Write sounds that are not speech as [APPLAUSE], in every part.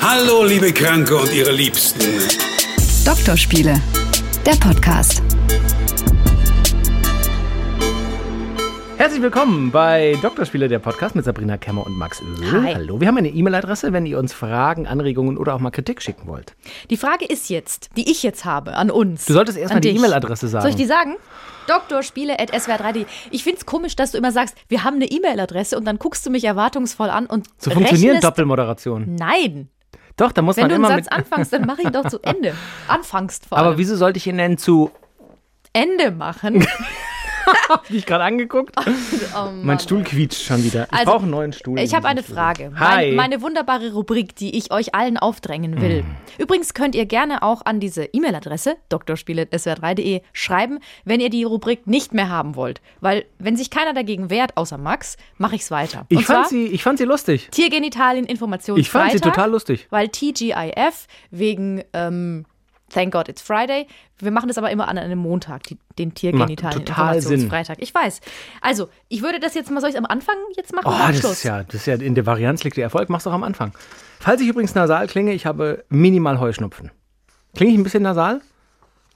Hallo, liebe Kranke und ihre Liebsten. Doktorspiele, der Podcast. Herzlich willkommen bei Doktorspiele, der Podcast mit Sabrina Kemmer und Max Öl. Hi. Hallo, wir haben eine E-Mail-Adresse, wenn ihr uns Fragen, Anregungen oder auch mal Kritik schicken wollt. Die Frage ist jetzt, die ich jetzt habe an uns. Du solltest erst an mal die. E-Mail-Adresse sagen. Soll ich die sagen? Doktorspiele.swr3.de. Ich finde es komisch, dass du immer sagst, wir haben eine E-Mail-Adresse und dann guckst du mich erwartungsvoll an und So funktioniert rechnest- Doppelmoderation. Nein. Doch, da muss Wenn man du einen immer Satz anfängst, dann mach ihn doch zu [LAUGHS] Ende. Anfangst vor Aber allem. wieso sollte ich ihn nennen zu. Ende machen. [LAUGHS] [LAUGHS] Hab dich gerade angeguckt? [LAUGHS] Oh mein Stuhl quietscht schon wieder. Ich Also, brauche einen neuen Stuhl. Ich habe eine Stuhl. Frage. Hi. Meine, meine wunderbare Rubrik, die ich euch allen aufdrängen will. Mm. Übrigens könnt ihr gerne auch an diese E-Mail-Adresse doktorspiele.swr3.de schreiben, wenn ihr die Rubrik nicht mehr haben wollt. Weil, wenn sich keiner dagegen wehrt, außer Max, mache ich es weiter. ich, Und fand zwar sie, ich fand sie lustig. Tiergenitalien Information Ich fand sie total lustig. Weil TGIF wegen ähm, Thank God It's Friday. Wir machen das aber immer an einem Montag, die, den Tiergenitalien total Sinn. Informationsfreitag. Ich weiß. Also, ich würde das jetzt mal, soll ich es am Anfang jetzt machen Oh, das ist, ja, das ist ja in der Varianz liegt der Erfolg. Mach's doch am Anfang. Falls ich übrigens nasal klinge, ich habe minimal Heuschnupfen. Klinge ich ein bisschen nasal?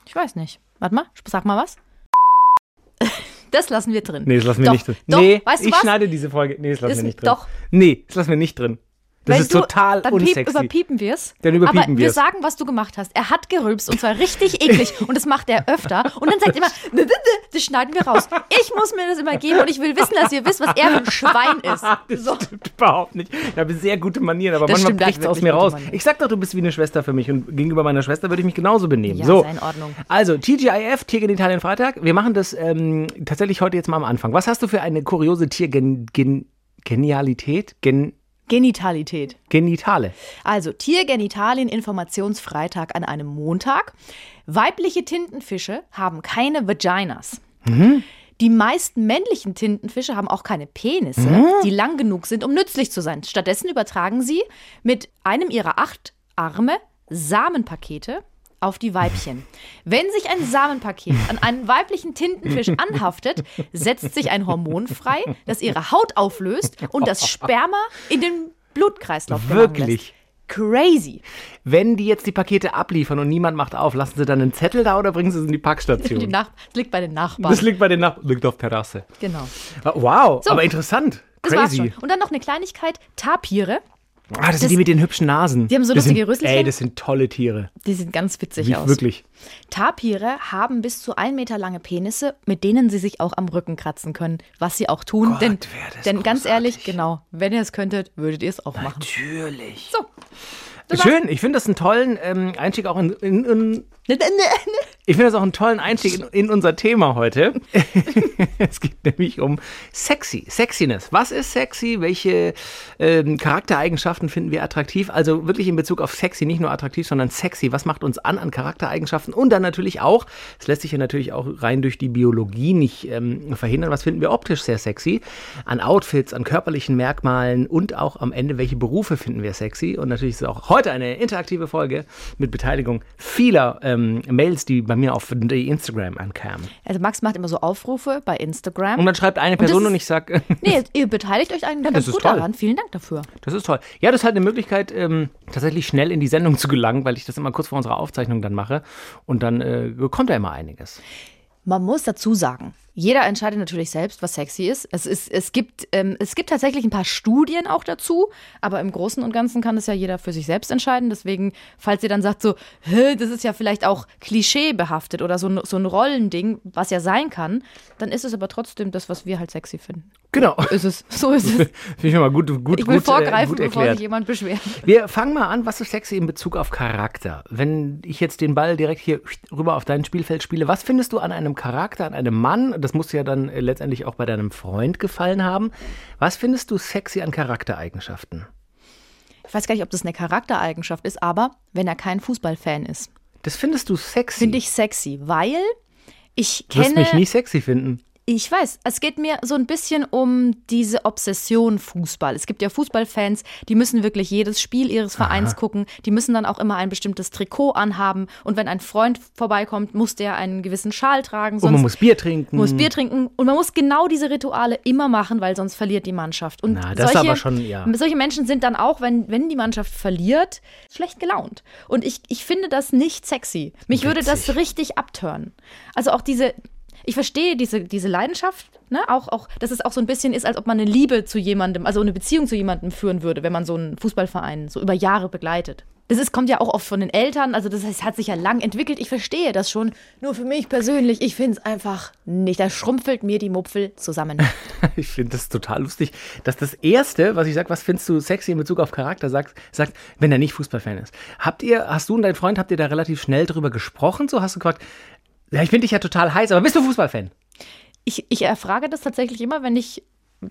Ich weiß nicht. Warte mal, sag mal was. Das lassen wir drin. Nee, das lassen wir Doch, nicht drin. Doch, nee, weißt du ich was? schneide diese Folge. Nee, das lassen Ist- wir nicht drin. doch. Nee, das lassen wir nicht drin. Das Wenn ist du- total dann piep, unsexy. überpiepen wir es. Dann überpiepen Aber wir wir's. sagen, was du gemacht hast. Er hat gerülpst und zwar richtig eklig. [LAUGHS] und das macht er öfter. Und dann sagt er immer, das schneiden wir raus. Ich muss mir das immer geben und ich will wissen, dass ihr wisst, was er für ein Schwein [LAUGHS] ist. Das stimmt überhaupt nicht. Ich habe sehr gute Manieren, aber Das manchmal bricht es aus mir raus. Manieren. Ich sag doch, du bist wie eine Schwester für mich und gegenüber meiner Schwester würde ich mich genauso benehmen. Ja, so. ist in Ordnung. Also, TGIF, Tiergenitalien Freitag. Wir machen das ähm, tatsächlich heute jetzt mal am Anfang. Was hast du für eine kuriose Tiergen Gen Genialität? Gen Genitalität. Genitale. Also Tiergenitalien Informationsfreitag an einem Montag. Weibliche Tintenfische haben keine Vaginas. Die meisten männlichen Tintenfische haben auch keine Penisse, die lang genug sind, um nützlich zu sein. Stattdessen übertragen sie mit einem ihrer acht Arme Samenpakete auf die Weibchen. Wenn sich ein Samenpaket an einen weiblichen Tintenfisch [LAUGHS] anhaftet, setzt sich ein Hormon frei, das ihre Haut auflöst und das Sperma in den Blutkreislauf gelangen Wirklich? Crazy. Wenn die jetzt die Pakete abliefern und niemand macht auf, lassen sie dann einen Zettel da oder bringen sie es in die Packstation? Die das liegt bei den Nachbarn. das liegt bei den Nach liegt auf Terrasse. genau. Wow, So. aber interessant. Das war's Crazy. schon. Und dann noch eine Kleinigkeit: Tapire. Ah, das, sind Das- die mit den hübschen Nasen. Die haben so das lustige sind, Rüsselchen. Ey, das sind tolle Tiere. Die sehen ganz witzig Wie, aus. wirklich. Tapire haben bis zu ein Meter lange Penisse, mit denen sie sich auch am Rücken kratzen können, was sie auch tun. Gott, denn denn ganz ehrlich, genau, wenn ihr es könntet, würdet ihr es auch machen. Natürlich. So. Schön, ich finde das einen tollen ähm, Einstieg auch in, in, in ich finde das auch einen tollen Einstieg in, in unser Thema heute. [LAUGHS] es geht nämlich um sexy, Sexiness. Was ist sexy? Welche ähm, Charaktereigenschaften finden wir attraktiv? Also wirklich in Bezug auf sexy, nicht nur attraktiv, sondern sexy. Was macht uns an an Charaktereigenschaften? Und dann natürlich auch, es lässt sich ja natürlich auch rein durch die Biologie nicht ähm, verhindern, was finden wir optisch sehr sexy? An Outfits, an körperlichen Merkmalen und auch am Ende, welche Berufe finden wir sexy? Und natürlich ist es auch heute eine interaktive Folge mit Beteiligung vieler ähm, Mails, die bei mir auf Instagram ankamen. Also Max macht immer so Aufrufe bei Instagram. Und dann schreibt eine Person ist- und ich sag, [LAUGHS] nee, ihr beteiligt euch eigentlich das ganz ist gut toll. daran. Vielen Dank dafür. das ist toll. Ja, das ist halt eine Möglichkeit, ähm, tatsächlich schnell in die Sendung zu gelangen, weil ich das immer kurz vor unserer Aufzeichnung dann mache. Und dann äh, kommt da immer einiges. Man muss dazu sagen, jeder entscheidet natürlich selbst, was sexy ist. Es, ist, es, gibt, ähm, es gibt tatsächlich ein paar Studien auch dazu, aber im Großen und Ganzen kann es ja jeder für sich selbst entscheiden. Deswegen, falls ihr dann sagt, so, "Hä, das ist ja vielleicht auch klischeebehaftet oder so ein, so ein Rollending, was ja sein kann, dann ist es aber trotzdem das, was wir halt sexy finden. Genau. Ist es. So ist es. [LAUGHS] Finde ich mal gut, gut, Ich will gut, äh, vorgreifen, gut bevor erklärt. sich jemand beschwert. Wir fangen mal an, was ist sexy in Bezug auf Charakter? Wenn ich jetzt den Ball direkt hier rüber auf dein Spielfeld spiele, was findest du an einem Charakter, an einem Mann? Das muss ja dann äh, letztendlich auch bei deinem Freund gefallen haben. Was findest du sexy an Charaktereigenschaften? Ich weiß gar nicht, ob das eine Charaktereigenschaft ist, aber wenn er kein Fußballfan ist, Das findest du sexy? finde ich sexy, weil ich Du wirst kenne. mich nie sexy finden. Ich weiß, es geht mir so ein bisschen um diese Obsession Fußball. Es gibt ja Fußballfans, die müssen wirklich jedes Spiel ihres Vereins Aha. gucken. Die müssen dann auch immer ein bestimmtes Trikot anhaben. Und wenn ein Freund vorbeikommt, muss der einen gewissen Schal tragen. und man muss Bier trinken. Muss Bier trinken. Und man muss genau diese Rituale immer machen, weil sonst verliert die Mannschaft. Und Na, das solche, aber schon, ja. solche Menschen sind dann auch, wenn, wenn die Mannschaft verliert, schlecht gelaunt. Und ich, ich finde das nicht sexy. Mich Witzig. würde das richtig abtören. Also auch diese, ich verstehe diese, diese Leidenschaft, ne? auch, auch, dass es auch so ein bisschen ist, als ob man eine Liebe zu jemandem, also eine Beziehung zu jemandem führen würde, wenn man so einen Fußballverein so über Jahre begleitet. Das ist, kommt ja auch oft von den Eltern, also das heißt, hat sich ja lang entwickelt. Ich verstehe das schon. Nur für mich persönlich, ich finde es einfach nicht. Da schrumpfelt mir die Mupfel zusammen. [LAUGHS] ich finde das total lustig, dass das Erste, was ich sage, was findest du sexy in Bezug auf Charakter, sagt, sagt, wenn er nicht Fußballfan ist. Habt ihr, hast du und dein Freund, habt ihr da relativ schnell drüber gesprochen? So hast du gefragt, ja, ich finde dich ja total heiß, aber bist du Fußballfan? Ich, ich erfrage das tatsächlich immer, wenn ich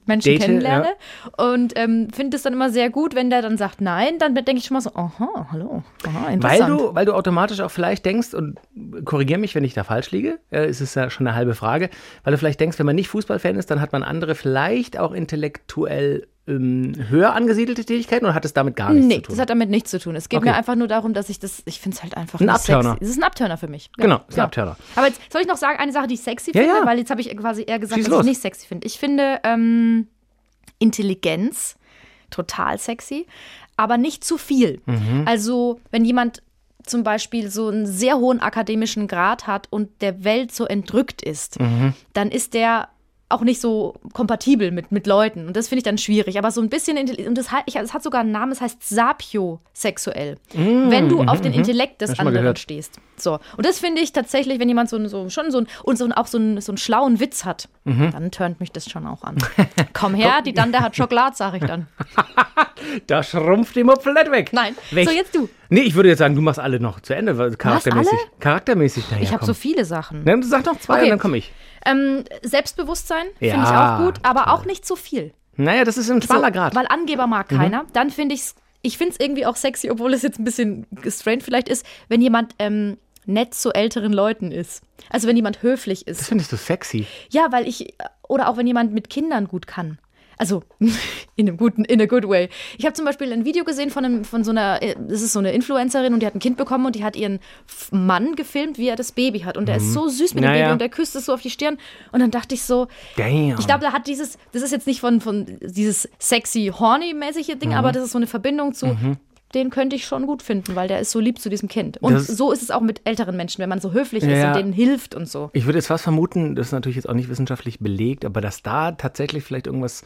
Menschen Date, kennenlerne ja. und ähm, finde es dann immer sehr gut, wenn der dann sagt nein, dann denke ich schon mal so, aha, hallo, aha, interessant. Weil du, weil du automatisch auch vielleicht denkst, und korrigiere mich, wenn ich da falsch liege, äh, ist es ja schon eine halbe Frage, weil du vielleicht denkst, wenn man nicht Fußballfan ist, dann hat man andere vielleicht auch intellektuell ähm, höher angesiedelte Tätigkeiten oder hat es damit gar nichts nee, zu tun? Nee, das hat damit nichts zu tun. Es geht okay. mir einfach nur darum, dass ich das, ich finde es halt einfach ein Abturner. Es ist ein Abturner für mich. Ja, genau, ist ein Abturner. Aber jetzt soll ich noch sagen, eine Sache, die ich sexy ja, finde, ja. weil jetzt habe ich quasi eher gesagt, Schieß dass los. ich nicht sexy finde. Ich finde ähm, Intelligenz total sexy, aber nicht zu viel. Mhm. Also, wenn jemand zum Beispiel so einen sehr hohen akademischen Grad hat und der Welt so entrückt ist, mhm. dann ist der auch nicht so kompatibel mit, mit Leuten. Und das finde ich dann schwierig. Aber so ein bisschen, und das hat, es hat sogar einen Namen, es heißt sapiosexuell. Mm, wenn du mm, auf den Intellekt des anderen stehst. So. Und das finde ich tatsächlich, wenn jemand so, so schon so ein, und so, auch so, ein, so einen schlauen Witz hat, mhm. dann turnt mich das schon auch an. [LAUGHS] Komm her, die dann, der hat Schokolade, sage ich dann. [LAUGHS] da schrumpft die Mupfel nicht weg. Nein. Weg. So, jetzt du. Nee, ich würde jetzt sagen, du machst alle noch zu Ende, charaktermäßig. Was, alle? Charaktermäßig. Naja, ich habe so viele Sachen. Ne, sag noch zwei okay. und dann komme ich. Ähm, Selbstbewusstsein ja, finde ich auch gut, aber auch nicht zu viel. Naja, das ist ein schmaler so, Grad. Weil Angeber mag mhm. keiner. Dann finde ich es, ich finde es irgendwie auch sexy, obwohl es jetzt ein bisschen strange vielleicht ist, wenn jemand ähm, nett zu älteren Leuten ist. Also wenn jemand höflich ist. Das findest du sexy. Ja, weil ich, oder auch wenn jemand mit Kindern gut kann. Also [LAUGHS] in einem guten, in a good way. Ich habe zum Beispiel ein Video gesehen von, einem, von so einer, äh, das ist so eine Influencerin und die hat ein Kind bekommen und die hat ihren Mann gefilmt, wie er das Baby hat. Und der mhm. ist so süß mit dem naja. Baby und der küsst es so auf die Stirn. Und dann dachte ich so, Damn. ich glaube, da hat dieses, das ist jetzt nicht von, von dieses sexy, horny-mäßige Ding, mhm. aber das ist so eine Verbindung zu, mhm den könnte ich schon gut finden, weil der ist so lieb zu diesem Kind. Und das so ist es auch mit älteren Menschen, wenn man so höflich ist und denen hilft und so. Ich würde jetzt fast vermuten, das ist natürlich jetzt auch nicht wissenschaftlich belegt, aber dass da tatsächlich vielleicht irgendwas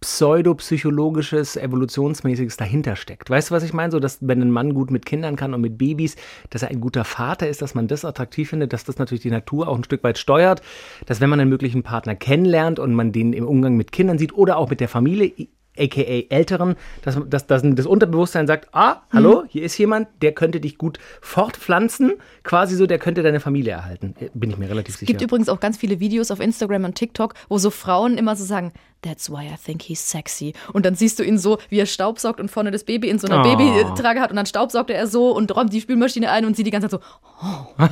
pseudopsychologisches, evolutionsmäßiges dahinter steckt. Weißt du, was ich meine? So, dass wenn ein Mann gut mit Kindern kann und mit Babys, dass er ein guter Vater ist, dass man das attraktiv findet, dass das natürlich die Natur auch ein Stück weit steuert, dass wenn man einen möglichen Partner kennenlernt und man den im Umgang mit Kindern sieht oder auch mit der Familie, aka Älteren, dass, dass, dass das Unterbewusstsein sagt, ah, hallo, mhm. hier ist jemand, der könnte dich gut fortpflanzen, quasi so, der könnte deine Familie erhalten. Bin ich mir relativ sicher. Es gibt übrigens auch ganz viele Videos auf Instagram und TikTok, wo so Frauen immer so sagen, That's why I think he's sexy. Und dann siehst du ihn so, wie er staubsaugt und vorne das Baby in so einer oh. Babytrage hat und dann staubsaugt er so und räumt die Spülmaschine ein und sie die ganze Zeit so. Oh,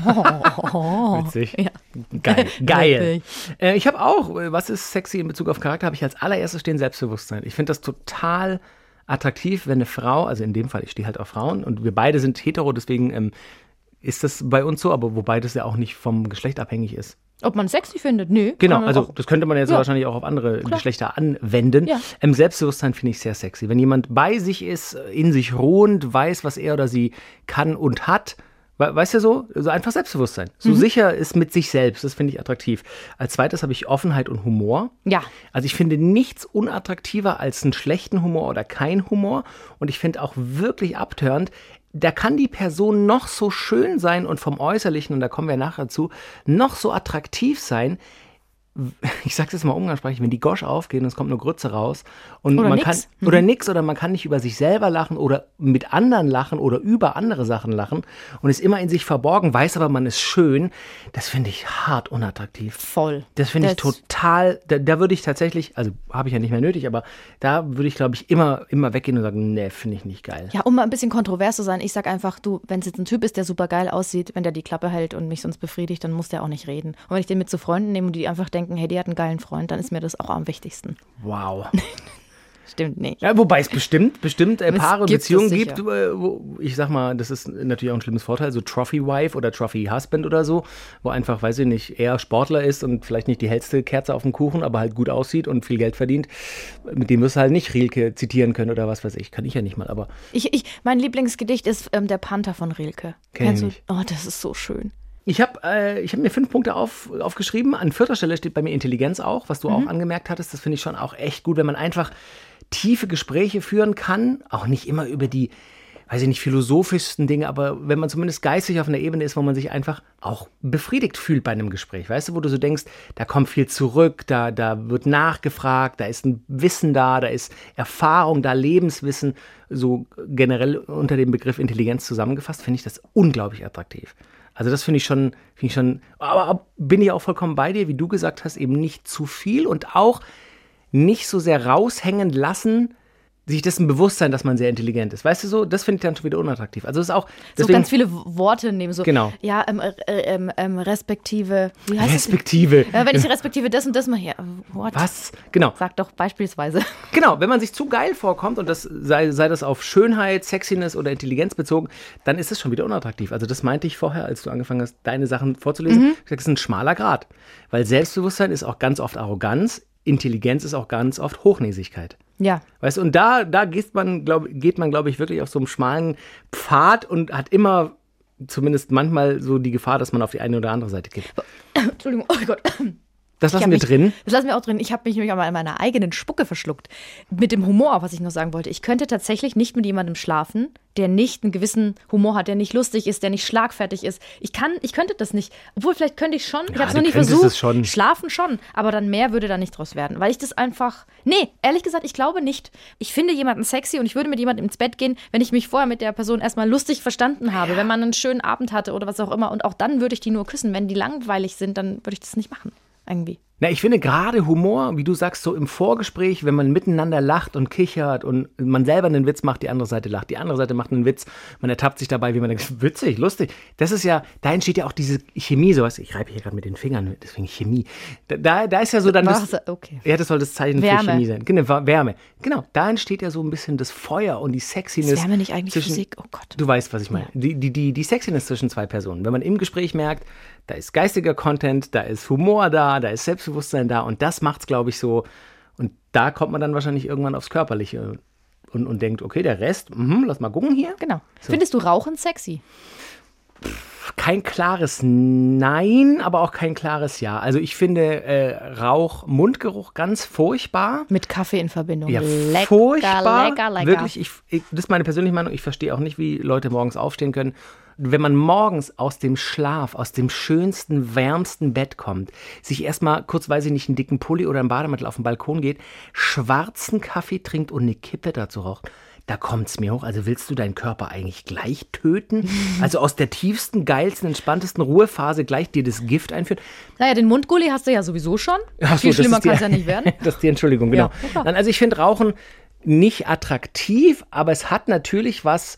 oh, oh. Witzig. [LAUGHS] Ja. Geil. [LAUGHS] Geil. äh, ich habe auch, äh, was ist sexy in Bezug auf Charakter, habe ich als allererstes stehen Selbstbewusstsein. Ich finde das total attraktiv, wenn eine Frau, also in dem Fall, ich stehe halt auf Frauen und wir beide sind hetero, deswegen ähm, ist das bei uns so, aber wobei das ja auch nicht vom Geschlecht abhängig ist. Ob man sexy findet? Nö. Genau, also das könnte man jetzt ja. wahrscheinlich auch auf andere Klar. Geschlechter anwenden. Ja. Im Selbstbewusstsein finde ich sehr sexy. Wenn jemand bei sich ist, in sich ruhend, weiß, was er oder sie kann und hat, Weißt du so? So einfach Selbstbewusstsein. So mhm. sicher ist mit sich selbst. Das finde ich attraktiv. Als zweites habe ich Offenheit und Humor. Ja. Also ich finde nichts unattraktiver als einen schlechten Humor oder kein Humor. Und ich finde auch wirklich abtörend, da kann die Person noch so schön sein und vom Äußerlichen, und da kommen wir nachher zu, noch so attraktiv sein ich sag's jetzt mal umgangssprachlich, wenn die Gosch aufgehen und es kommt nur Grütze raus und oder man nix. kann mhm. oder nix oder man kann nicht über sich selber lachen oder mit anderen lachen oder über andere Sachen lachen und ist immer in sich verborgen, weiß aber man ist schön, das finde ich hart unattraktiv. Voll. Das finde ich total, da, da würde ich tatsächlich, also habe ich ja nicht mehr nötig, aber da würde ich glaube ich immer immer weggehen und sagen, nee, finde ich nicht geil. Ja, um mal ein bisschen kontrovers zu sein, ich sag einfach, du, wenn es jetzt ein Typ ist, der super geil aussieht, wenn der die Klappe hält und mich sonst befriedigt, dann muss der auch nicht reden. Und wenn ich den mit zu Freunden nehme und die einfach denken denken, hey, die hat einen geilen Freund, dann ist mir das auch am wichtigsten. Wow. [LAUGHS] Stimmt nicht. Ja, wobei es bestimmt, bestimmt äh, Paare und gibt Beziehungen gibt, äh, wo, ich sag mal, das ist natürlich auch ein schlimmes Vorteil, so Trophy Wife oder Trophy Husband oder so, wo einfach, weiß ich nicht, er Sportler ist und vielleicht nicht die hellste Kerze auf dem Kuchen, aber halt gut aussieht und viel Geld verdient. Mit dem wirst du halt nicht Rilke zitieren können oder was weiß ich. Kann ich ja nicht mal, aber Ich, ich, mein Lieblingsgedicht ist ähm, Der Panther von Rilke. Kenn Kennst du? Oh, das ist so schön. Ich habe äh, ich hab mir fünf Punkte auf, aufgeschrieben. An vierter Stelle steht bei mir Intelligenz auch, was du auch angemerkt hattest. Das finde ich schon auch echt gut, wenn man einfach tiefe Gespräche führen kann. Auch nicht immer über die, weiß ich nicht, philosophischsten Dinge, aber wenn man zumindest geistig auf einer Ebene ist, wo man sich einfach auch befriedigt fühlt bei einem Gespräch. Weißt du, wo du so denkst, da kommt viel zurück, da, da wird nachgefragt, da ist ein Wissen da, da ist Erfahrung da, Lebenswissen, so generell unter dem Begriff Intelligenz zusammengefasst, finde ich das unglaublich attraktiv. Also das finde ich schon, finde ich schon, aber ab- bin ich auch vollkommen bei dir, wie du gesagt hast, eben nicht zu viel und auch nicht so sehr raushängen lassen, sich dessen Bewusstsein, dass man sehr intelligent ist. Weißt du so, das finde ich dann schon wieder unattraktiv. Also ist auch So deswegen ganz viele Worte nehmen. So, Genau. Ja, ähm, äh, ähm, ähm, respektive. Wie heißt Respektive. es? Ja, wenn ich respektive das und das mache, ja, äh, what? Was? Genau. Sag doch beispielsweise. [LAUGHS] Genau, wenn man sich zu geil vorkommt und das sei, sei das auf Schönheit, Sexiness oder Intelligenz bezogen, dann ist es schon wieder unattraktiv. Also das meinte ich vorher, als du angefangen hast, deine Sachen vorzulesen. Ich sag, Das ist ein schmaler Grad. Weil Selbstbewusstsein ist auch ganz oft Arroganz, Intelligenz ist auch ganz oft Hochnäsigkeit. Ja. Weißt du, und da, da geht man, glaub, geht man, glaube ich, wirklich auf so einem schmalen Pfad und hat immer zumindest manchmal so die Gefahr, dass man auf die eine oder andere Seite kippt. Entschuldigung, oh Gott. Das Ich lassen wir mich, drin. Das lassen wir auch drin. Ich habe mich nämlich aber an meiner eigenen Spucke verschluckt. Mit dem Humor, was ich noch sagen wollte. Ich könnte tatsächlich nicht mit jemandem schlafen, der nicht einen gewissen Humor hat, der nicht lustig ist, der nicht schlagfertig ist. Ich kann, ich könnte das nicht. Obwohl, vielleicht könnte ich schon. ich Ja, habe es noch könntest versucht. schon. Schlafen schon. Aber dann mehr würde da nicht draus werden. Weil ich das einfach. Nee, ehrlich gesagt, ich glaube nicht. Ich finde jemanden sexy und ich würde mit jemandem ins Bett gehen, wenn ich mich vorher mit der Person erstmal lustig verstanden habe, wenn man einen schönen Abend hatte oder was auch immer. Und auch dann würde ich die nur küssen. Wenn die langweilig sind, dann würde ich das nicht machen. Irgendwie. Na, ich finde gerade Humor, wie du sagst, so im Vorgespräch, wenn man miteinander lacht und kichert und man selber einen Witz macht, die andere Seite lacht, die andere Seite macht einen Witz, man ertappt sich dabei, wie man denkt, [LAUGHS] witzig, lustig. Das ist ja, da entsteht ja auch diese Chemie, sowas. Ich reibe hier gerade mit den Fingern, deswegen Chemie. Da, da, ist ja so dann das? Okay. ja, das soll das Zeichen Wärme. für Chemie sein. Genau, Wärme. Genau, da entsteht ja so ein bisschen das Feuer und die Sexiness. Ist Wärme nicht eigentlich zwischen, Physik? Oh Gott. Du weißt, was ich meine. Die, die, die, die Sexiness zwischen zwei Personen. Wenn man im Gespräch merkt, da ist geistiger Content, da ist Humor da, da ist Selbstbewusstsein da und das macht's, glaube ich, so. Und da kommt man dann wahrscheinlich irgendwann aufs Körperliche und, und denkt, okay, der Rest, mhm, lass mal gucken hier. Genau. Findest du Rauchen sexy? Kein klares Nein, aber auch kein klares Ja. Also ich finde äh, Rauch, Mundgeruch ganz furchtbar. Mit Kaffee in Verbindung. Ja, lecker, furchtbar. lecker, lecker. Wirklich, ich, ich, das ist meine persönliche Meinung. Ich verstehe auch nicht, wie Leute morgens aufstehen können. Wenn man morgens aus dem Schlaf, aus dem schönsten, wärmsten Bett kommt, sich erstmal kurz, weiß ich nicht, einen dicken Pulli oder einen Bademantel auf den Balkon geht, schwarzen Kaffee trinkt und eine Kippe dazu raucht. Da kommt's mir hoch. Also willst du deinen Körper eigentlich gleich töten? [LAUGHS] Also aus der tiefsten, geilsten, entspanntesten Ruhephase gleich dir das Gift einführen? Naja, den Mundgulli hast du ja sowieso schon. Ach Viel schlimmer kann es ja nicht werden. [LAUGHS] das ist die Entschuldigung, genau. Ja, also ich finde Rauchen nicht attraktiv, aber es hat natürlich was,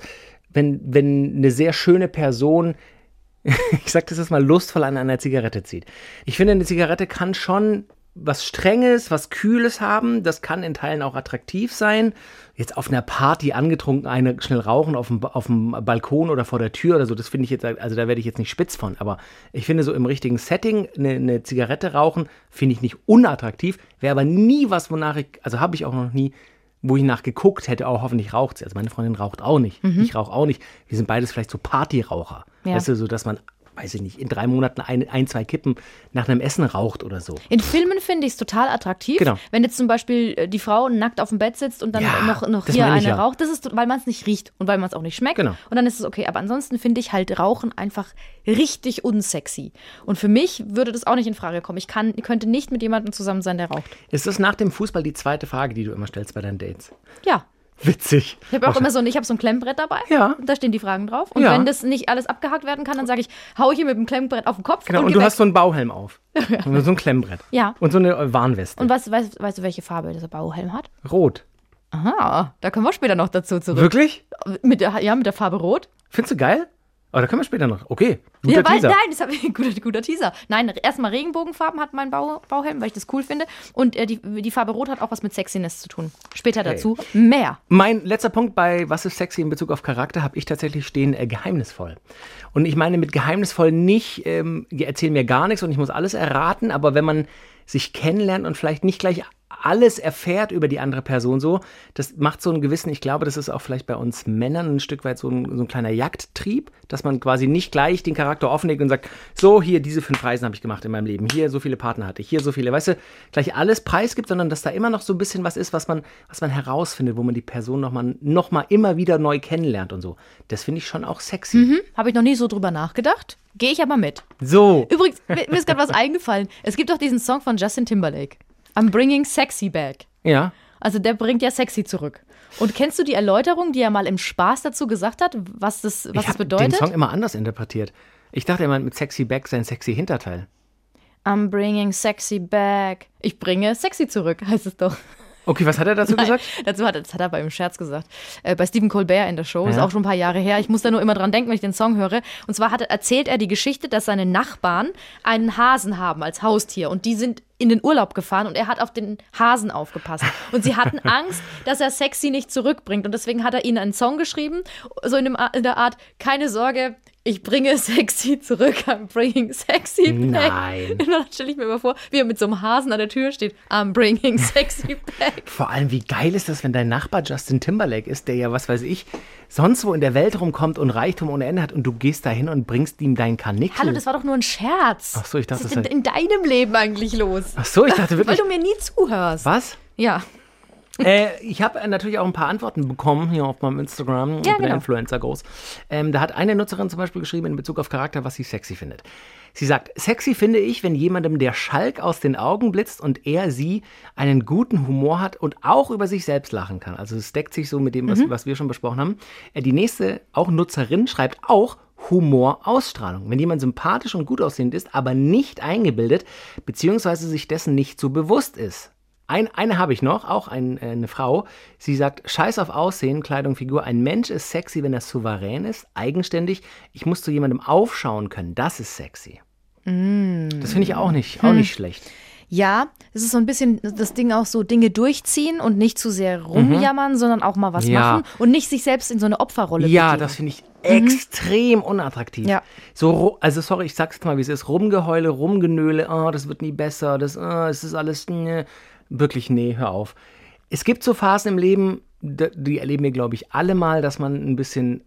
wenn, wenn eine sehr schöne Person, [LAUGHS] ich sag das jetzt mal, lustvoll an einer Zigarette zieht. Ich finde, eine Zigarette kann schon was Strenges, was Kühles haben. Das kann in Teilen auch attraktiv sein. Jetzt auf einer Party angetrunken, eine schnell rauchen auf dem, auf dem Balkon oder vor der Tür oder so, das finde ich jetzt, also da werde ich jetzt nicht spitz von. Aber ich finde so im richtigen Setting eine, eine Zigarette rauchen, finde ich nicht unattraktiv. Wäre aber nie was, wonach ich, also habe ich auch noch nie, wo ich nachgeguckt hätte, auch hoffentlich raucht sie. Also meine Freundin raucht auch nicht. Ich rauche auch nicht. Wir sind beides vielleicht so Partyraucher. Ja. Weißt du, so dass man, weiß ich nicht, in drei Monaten ein, ein zwei Kippen nach einem Essen raucht oder so. In Filmen finde ich es total attraktiv. Genau. Wenn jetzt zum Beispiel äh, die Frau nackt auf dem Bett sitzt und dann Ja, noch, noch hier eine ja. raucht, das ist, weil man es nicht riecht und weil man es auch nicht schmeckt. Genau. Und dann ist es okay. Aber ansonsten finde ich halt Rauchen einfach richtig unsexy. Und für mich würde das auch nicht in Frage kommen. Ich kann, ich könnte nicht mit jemandem zusammen sein, der raucht. Ist das nach dem Fußball die zweite Frage, die du immer stellst bei deinen Dates? Ja. Witzig. Ich habe auch immer so ich habe so ein Klemmbrett dabei. Ja. Da stehen die Fragen drauf. Und Ja. wenn das nicht alles abgehakt werden kann, dann sage ich, hau ich hier mit dem Klemmbrett auf den Kopf. Genau, und, und du weg. hast so einen Bauhelm auf. [LAUGHS] Und so ein Klemmbrett. Ja. Und so eine äh, Warnweste. Und was, weißt, weißt du, welche Farbe dieser Bauhelm hat? Rot. Aha, da kommen wir später noch dazu zurück. Wirklich? Mit der, ja, mit der Farbe Rot. Findest du geil? Aber da können wir später noch. Okay, guter ja, weil, Teaser. nein, das habe ich [LAUGHS] guter, guter Teaser. Nein, erstmal Regenbogenfarben hat mein Bau, Bauhelm, weil ich das cool finde. Und äh, die, die Farbe Rot hat auch was mit Sexiness zu tun. Später Okay. dazu mehr. Mein letzter Punkt bei Was ist sexy in Bezug auf Charakter habe ich tatsächlich stehen äh, geheimnisvoll. Und ich meine mit geheimnisvoll nicht, ähm, die erzählen mir gar nichts und ich muss alles erraten, aber wenn man sich kennenlernt und vielleicht nicht gleich alles erfährt über die andere Person so, das macht so einen gewissen, ich glaube, das ist auch vielleicht bei uns Männern ein Stück weit so ein, so ein kleiner Jagdtrieb, dass man quasi nicht gleich den Charakter offenlegt und sagt, so hier, diese fünf Reisen habe ich gemacht in meinem Leben, hier so viele Partner hatte ich, hier so viele, weißt du, gleich alles preisgibt, sondern dass da immer noch so ein bisschen was ist, was man, was man herausfindet, wo man die Person nochmal noch mal immer wieder neu kennenlernt und so. Das finde ich schon auch sexy. Habe ich noch nie so drüber nachgedacht. Gehe ich aber mit. So. Übrigens, mir mir ist gerade was eingefallen. Es gibt doch diesen Song von Justin Timberlake. I'm bringing sexy back. Ja. Also der bringt ja sexy zurück. Und kennst du die Erläuterung, die er mal im Spaß dazu gesagt hat, was das, was ich das habe den bedeutet? Song immer anders interpretiert. Ich dachte immer mit Sexy Back sein sexy Hinterteil. I'm bringing sexy back. Ich bringe sexy zurück, heißt es doch. Okay, was hat er dazu gesagt? Dazu hat er, das hat er beim Scherz gesagt. Äh, bei Stephen Colbert in der Show, ist Ja. auch schon ein paar Jahre her. Ich muss da nur immer dran denken, wenn ich den Song höre. Und zwar hat, er- erzählt er die Geschichte, dass seine Nachbarn einen Hasen haben als Haustier. Und die sind in den Urlaub gefahren und er hat auf den Hasen aufgepasst. Und sie hatten [LAUGHS] Angst, dass er Sexy nicht zurückbringt. Und deswegen hat er ihnen einen Song geschrieben, so in, dem, in der Art, keine Sorge, ich bringe Sexy zurück. I'm bringing Sexy back. Nein. [LAUGHS] Und dann stelle ich mir mal vor, wie er mit so einem Hasen an der Tür steht. I'm bringing [LAUGHS] Sexy back. Vor allem, wie geil ist das, wenn dein Nachbar Justin Timberlake ist, der ja, was weiß ich, sonst wo in der Welt rumkommt und Reichtum ohne Ende hat und du gehst da hin und bringst ihm dein Kanickel. Hallo, das war doch nur ein Scherz. Ach so, ich dachte, Was ist das denn sei- in deinem Leben eigentlich los? Ach so, ich dachte [LAUGHS] Weil wirklich. du mir nie zuhörst. Was? Ja. Äh, ich habe natürlich auch ein paar Antworten bekommen hier auf meinem Instagram. Ich bin genau. Influencer groß. Ähm, da hat eine Nutzerin zum Beispiel geschrieben in Bezug auf Charakter, was sie sexy findet. Sie sagt, sexy finde ich, wenn jemandem der Schalk aus den Augen blitzt und er sie einen guten Humor hat und auch über sich selbst lachen kann. Also es deckt sich so mit dem, was, was wir schon besprochen haben. Äh, die nächste, auch Nutzerin, schreibt auch Humor, Ausstrahlung. Wenn jemand sympathisch und gut aussehend ist, aber nicht eingebildet, beziehungsweise sich dessen nicht so bewusst ist. Ein, eine habe ich noch, auch ein, äh, eine Frau. Sie sagt, scheiß auf Aussehen, Kleidung, Figur. Ein Mensch ist sexy, wenn er souverän ist, eigenständig. Ich muss zu jemandem aufschauen können. Das ist sexy. Das finde ich auch nicht, auch nicht schlecht. Ja, es ist so ein bisschen das Ding auch so, Dinge durchziehen und nicht zu sehr rumjammern, sondern auch mal was Mhm. Ja. machen und nicht sich selbst in so eine Opferrolle Ja, begeben. das finde ich extrem unattraktiv. Ja. So, also sorry, ich sag's jetzt mal, wie es ist. Rumgeheule, Rumgenöle, oh, das wird nie besser, das, oh, es ist alles, ne. Wirklich, nee, hör auf. Es gibt so Phasen im Leben, die erleben wir, glaube ich, alle mal, dass man ein bisschen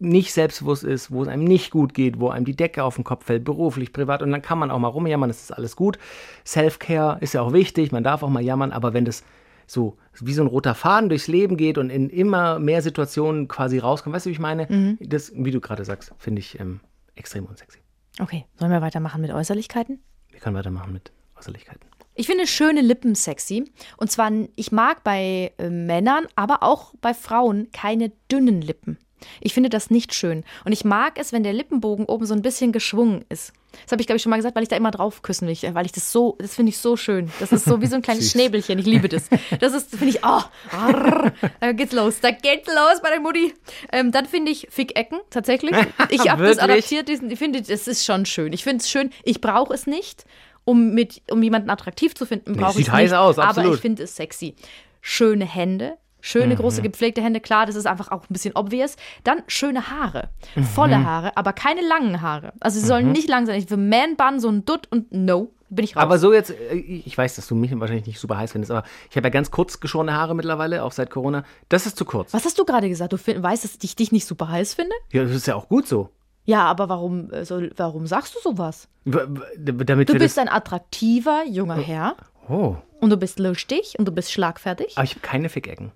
nicht selbstbewusst ist, wo es einem nicht gut geht, wo einem die Decke auf den Kopf fällt, beruflich, privat, und dann kann man auch mal rumjammern, das ist alles gut. Self-Care ist ja auch wichtig, man darf auch mal jammern, aber wenn das so wie so ein roter Faden durchs Leben geht und in immer mehr Situationen quasi rauskommt, weißt du, wie ich meine? Das, wie du gerade sagst, finde ich ähm, extrem unsexy. Okay, sollen wir weitermachen mit Äußerlichkeiten? Wir können weitermachen mit Äußerlichkeiten. Ich finde schöne Lippen sexy. Und zwar, ich mag bei äh, Männern, aber auch bei Frauen keine dünnen Lippen. Ich finde das nicht schön. Und ich mag es, wenn der Lippenbogen oben so ein bisschen geschwungen ist. Das habe ich, glaube ich, schon mal gesagt, weil ich da immer drauf küssen will. Weil ich das so, das finde ich so schön. Das ist so wie so ein kleines [LAUGHS] Schnäbelchen. Ich liebe das. Das ist, finde ich, oh, arr, da geht's los. Da geht's los bei der Mutti. Ähm, dann finde ich Fickecken, tatsächlich. [LAUGHS] Ich habe das adaptiert. Diesen, ich finde, das ist schon schön. Ich finde es schön. Ich brauche es nicht, um, mit, um jemanden attraktiv zu finden. Brauche sieht ich heiß nicht, aus, Aber absolut. ich finde es sexy. Schöne Hände. Schöne, große, gepflegte Hände, klar, das ist einfach auch ein bisschen obvious. Dann schöne Haare. Volle Haare, aber keine langen Haare. Also sie sollen nicht lang sein. Ich will Man-Bun, so ein Dutt und no, bin ich raus. Aber so jetzt, äh, ich weiß, dass du mich wahrscheinlich nicht super heiß findest, aber ich habe ja ganz kurz geschorene Haare mittlerweile, auch seit Corona. Das ist zu kurz. Was hast du gerade gesagt? Du find, weißt, dass ich dich nicht super heiß finde? Ja, das ist ja auch gut so. Ja, aber warum, äh, so, warum sagst du sowas? W- Damit Du bist ein attraktiver junger Herr Oh, und du bist lustig und du bist schlagfertig. aber ich habe keine Fickecken.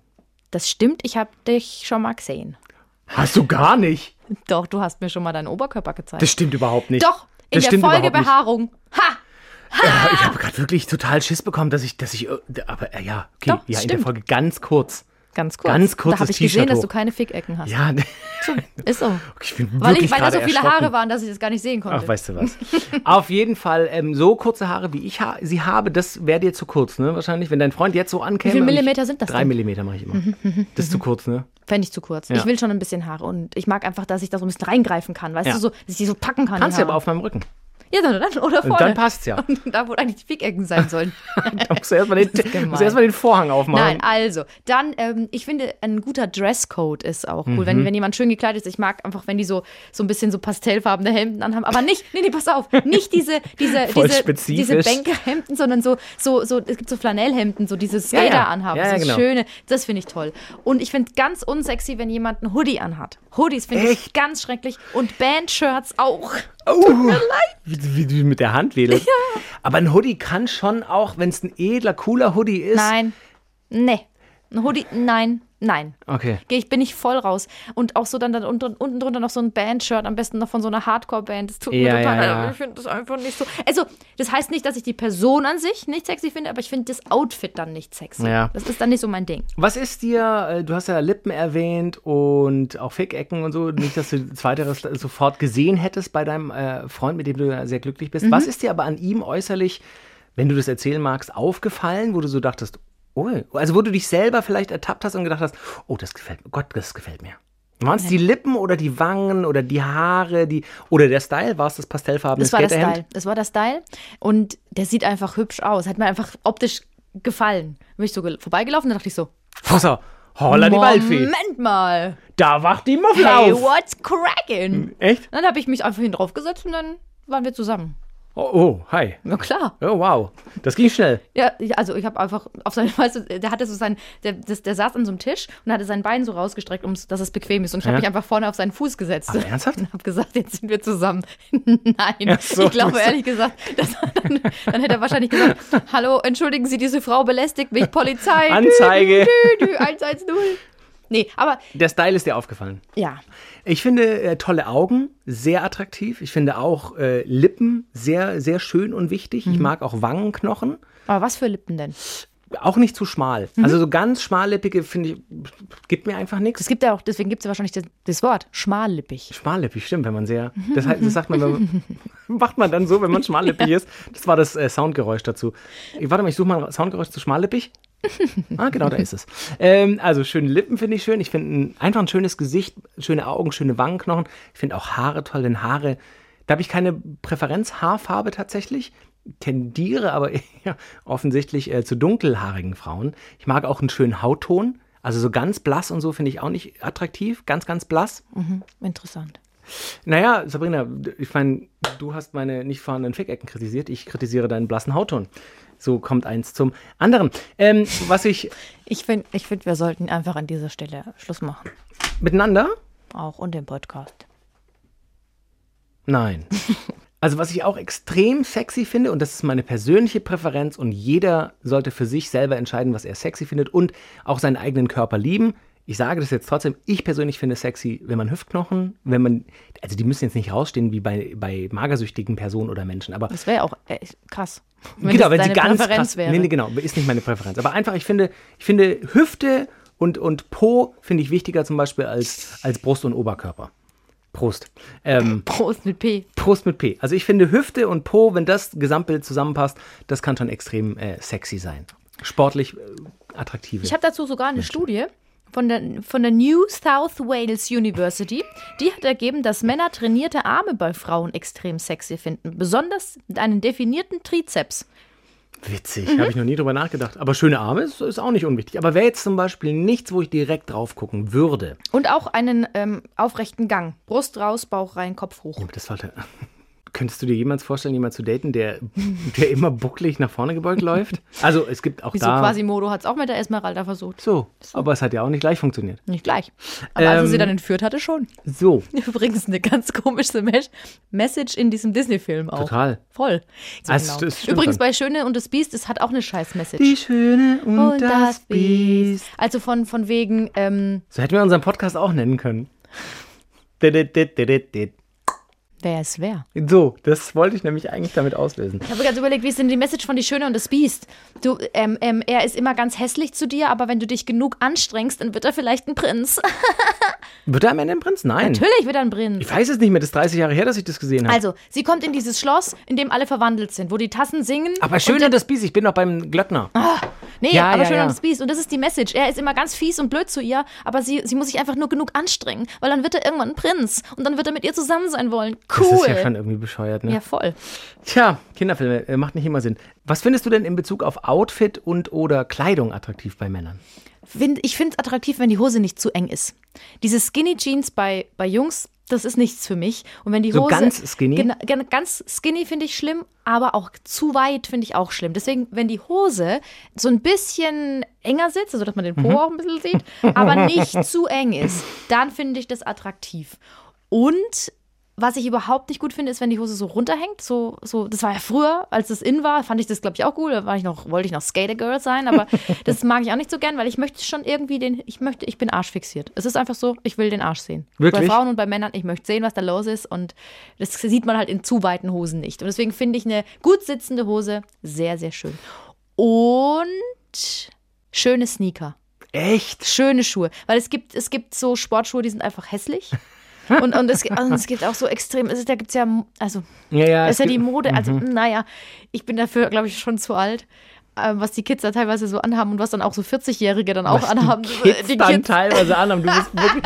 Das stimmt, ich habe dich schon mal gesehen. Hast du gar nicht. [LAUGHS] Doch, du hast mir schon mal deinen Oberkörper gezeigt. Das stimmt überhaupt nicht. Doch, in das der Folge. Behaarung. Ha! Ja, ich habe gerade wirklich total Schiss bekommen, dass ich, dass ich, äh, aber äh, ja, okay, Doch, ja, in der. Folge ganz kurz. Ganz kurz. Ganz kurzes Da habe ich gesehen, dass du keine Fickecken hast. Ja, [LAUGHS] Ist so. ich bin Weil, ich, weil da so viele. Haare waren, dass ich das gar nicht sehen konnte. Ach, weißt du was. Auf jeden Fall, ähm, so kurze Haare, wie ich ha sie habe, das wäre dir zu kurz, ne? Wahrscheinlich, wenn dein Freund jetzt so ankäme. Wie viel und ich- Millimeter sind das Drei denn? Millimeter mache ich immer. Das ist zu kurz, ne? Fände ich zu kurz. Ja. Ich will schon ein bisschen Haare und ich mag einfach, dass ich da so ein bisschen reingreifen kann, weißt Ja. du, so, dass ich die so packen kann. Kannst du aber auf meinem Rücken. Ja, dann, dann oder vorne. Und dann passt's ja. Und [LAUGHS] da, wo eigentlich die Fickecken sein sollen. [LAUGHS] Da musst du erstmal den, [LAUGHS] musst du den Vorhang aufmachen. Nein, also, dann, ähm, ich finde, ein guter Dresscode ist auch cool. Mhm. Wenn, wenn jemand schön gekleidet ist, ich mag einfach, wenn die so, so ein bisschen so pastellfarbene Hemden anhaben. Aber nicht, nee, nee, pass auf, nicht diese, diese, diese, diese Bankerhemden, sondern so, so, so, es gibt so Flanellhemden, so dieses Ja, Skater ja. anhaben. Ja, ja, so genau. schöne, das finde ich toll. Und ich finde ganz unsexy, wenn jemand einen Hoodie anhat. Hoodies finde ich ganz schrecklich. Und Bandshirts auch. Oh, wie, wie du mit der Hand wedelst. Aber ein Hoodie kann schon auch, wenn es ein edler, cooler Hoodie ist. Nein. Nee. Ein Hoodie, nein, nein. Okay. Gehe ich, bin ich voll raus. Und auch so dann, dann unten, unten drunter noch so ein Bandshirt, am besten noch von so einer Hardcore-Band. Das tut mir Ja, total ja, leid, ja. aber ich finde das einfach nicht so. Also, das heißt nicht, dass ich die Person an sich nicht sexy finde, aber ich finde das Outfit dann nicht sexy. Ja. Das ist dann nicht so mein Ding. Was ist dir, äh, du hast ja Lippen erwähnt und auch Fickecken und so, nicht, dass du [LAUGHS] zweiteres sofort gesehen hättest bei deinem äh, Freund, mit dem du ja sehr glücklich bist. Mhm. Was ist dir aber an ihm äußerlich, wenn du das erzählen magst, aufgefallen, wo du so dachtest, oh, also wo du dich selber vielleicht ertappt hast und gedacht hast, oh, das gefällt mir, Gott, das gefällt mir. Waren es die Lippen oder die Wangen oder die Haare, die oder der Style? War es das pastellfarbene Das war der? Style. Das war der Style. Und der sieht einfach hübsch aus. Hat mir einfach optisch gefallen. Bin ich so gel- vorbeigelaufen, da dachte ich so, Hossa, holla die Waldfee. Moment mal. Da wacht die Muffel Hey, auf. what's cracking? Echt? Dann habe ich mich einfach hin draufgesetzt und dann waren wir zusammen. Oh, oh, hi. Ja, klar. Oh, wow. Das ging schnell. Ja, also ich habe einfach auf seine, weißt du, der hatte so sein, der, das, der saß an so einem Tisch und hatte sein Bein so rausgestreckt, um dass es bequem ist. Und ich habe Ja. mich einfach vorne auf seinen Fuß gesetzt. Ach, ernsthaft? Und habe gesagt, jetzt sind wir zusammen. [LAUGHS] Nein, so, ich glaube [LAUGHS] ehrlich gesagt, dann, dann hätte er wahrscheinlich gesagt, hallo, entschuldigen Sie, diese Frau belästigt mich, Polizei. Anzeige. Dü, dü, dü, 110. Nee, aber Der Style ist dir aufgefallen. ja, Ich finde äh, tolle Augen sehr attraktiv. Ich finde auch äh, Lippen sehr, sehr schön und wichtig. Ich mag auch Wangenknochen. aber was für Lippen denn? Auch nicht zu schmal. Also so ganz schmallippige, finde ich, gibt mir einfach nichts. Es gibt ja auch, deswegen gibt es ja wahrscheinlich das, das Wort, schmallippig. Schmallippig, stimmt, wenn man sehr. [LAUGHS] Das, heißt, das sagt man, man, [LAUGHS] macht man dann so, wenn man [LAUGHS] schmallippig ist. Das war das äh, Soundgeräusch dazu. Ich, warte mal, ich suche mal ein Soundgeräusch zu schmallippig. [LAUGHS] Ah, genau, da ist es. Ähm, also schöne Lippen finde ich schön. Ich finde ein, einfach ein schönes Gesicht, schöne Augen, schöne Wangenknochen. Ich finde auch Haare toll, denn Haare, da habe ich keine Präferenz, Haarfarbe tatsächlich. Tendiere aber [LAUGHS] eher offensichtlich äh, zu dunkelhaarigen Frauen. Ich mag auch einen schönen Hautton. Also so ganz blass und so finde ich auch nicht attraktiv. Ganz, ganz blass. Interessant. Naja, Sabrina, ich meine, du hast meine nicht vorhandenen Fickecken kritisiert. Ich kritisiere deinen blassen Hautton. So kommt eins zum anderen. Ähm, was ich Ich finde, ich find, wir sollten einfach an dieser Stelle Schluss machen. miteinander? Auch und den Podcast. Nein. [LAUGHS] Also was ich auch extrem sexy finde, und das ist meine persönliche Präferenz, und jeder sollte für sich selber entscheiden, was er sexy findet und auch seinen eigenen Körper lieben. Ich sage das jetzt trotzdem, ich persönlich finde es sexy, wenn man Hüftknochen, wenn man, also die müssen jetzt nicht rausstehen wie bei, bei magersüchtigen Personen oder Menschen, aber Das wäre auch äh, krass. Wenn genau, wenn sie ganz Präferenz krass, wäre. Nee, nee, genau, ist nicht meine Präferenz. Aber einfach, ich finde, ich finde Hüfte und, und Po finde ich wichtiger zum Beispiel als, als Brust und Oberkörper. Prost. Ähm, [LAUGHS] Prost mit P. Prost mit P. Also ich finde Hüfte und Po, wenn das Gesamtbild zusammenpasst, das kann schon extrem äh, sexy sein. Sportlich äh, attraktive. Ich habe dazu sogar eine Studie von der, von der New South Wales University. Die hat ergeben, dass Männer trainierte Arme bei Frauen extrem sexy finden. Besonders mit einem definierten Trizeps. Witzig, Mhm. habe ich noch nie drüber nachgedacht. Aber schöne Arme ist, ist auch nicht unwichtig. Aber wäre jetzt zum Beispiel nichts, wo ich direkt drauf gucken würde. Und auch einen ähm, aufrechten Gang. Brust raus, Bauch rein, Kopf hoch. Ja, aber das sollte. Könntest du dir jemals vorstellen, jemanden zu daten, der, der immer bucklig nach vorne gebeugt [LAUGHS] läuft? Also es gibt auch Wieso da. Quasimodo hat es auch mit der Esmeralda versucht. so, aber es hat ja auch nicht gleich funktioniert. Nicht gleich. Aber als er Ähm, sie dann entführt hatte, schon. So, [LAUGHS] Übrigens eine ganz komische Mes Message in diesem Disney-Film auch. total. Voll. So Also, genau. das Übrigens bei Schöne und das Biest, es hat auch eine scheiß Message. Die Schöne und, das Biest. Also von, von wegen, ähm, So hätten wir unseren Podcast auch nennen können. [LAUGHS] Wer ist wer? So, das wollte ich nämlich eigentlich damit auslösen. Ich habe ganz überlegt, wie ist denn die Message von Die Schöne und das Biest? Du, ähm, ähm, er ist immer ganz hässlich zu dir, aber wenn du dich genug anstrengst, dann wird er vielleicht ein Prinz. [LAUGHS] Wird er am Ende ein Prinz? Nein. Natürlich wird er ein Prinz. Ich weiß es nicht mehr, das ist 30 Jahre her, dass ich das gesehen habe. Also, sie kommt in dieses Schloss, in dem alle verwandelt sind, wo die Tassen singen. Aber und schön der- das Biest, ich bin noch beim Glöckner. Nee, Ja, aber ja, schön ja. und das Biest. Und das ist die Message. Er ist immer ganz fies und blöd zu ihr, aber sie, sie muss sich einfach nur genug anstrengen, weil dann wird er irgendwann ein Prinz und dann wird er mit ihr zusammen sein wollen. Cool. Das ist ja schon irgendwie bescheuert, ne? Ja, voll. Tja, Kinderfilme, äh, macht nicht immer Sinn. Was findest du denn in Bezug auf Outfit und oder Kleidung attraktiv bei Männern? Find, ich finde es attraktiv, wenn die Hose nicht zu eng ist. Diese Skinny Jeans bei, bei Jungs, das ist nichts für mich. Und wenn die So Hose. ganz skinny? Gena- ganz skinny finde ich schlimm, aber auch zu weit finde ich auch schlimm. Deswegen, wenn die Hose so ein bisschen enger sitzt, also dass man den Po auch ein bisschen sieht, aber nicht [LAUGHS] zu eng ist, dann finde ich das attraktiv. Und was ich überhaupt nicht gut finde, ist, wenn die Hose so runterhängt. So, so, das war ja früher, als das in war, fand ich das, glaube ich, auch cool. Da war ich noch, wollte ich noch Skater Girl sein, aber [LAUGHS] das mag ich auch nicht so gern, weil ich möchte schon irgendwie den, ich möchte, ich bin arschfixiert. Es ist einfach so, ich will den Arsch sehen. Wirklich? Bei Frauen und bei Männern, ich möchte sehen, was da los ist und das sieht man halt in zu weiten Hosen nicht. Und deswegen finde ich eine gut sitzende Hose sehr, sehr schön. Und schöne Sneaker Echt? schöne Schuhe. Weil es gibt, es gibt so Sportschuhe, die sind einfach hässlich. Und, und, es, und es gibt auch so extrem, es ist, da gibt es ja, also, Ja, ja. ist ja die Mode. Also, Mhm. naja, ich bin dafür, glaube ich, schon zu alt. äh, Was die Kids da teilweise so anhaben und was dann auch so 40-Jährige dann auch Was anhaben. Die Kids dann teilweise anhaben. Du bist wirklich,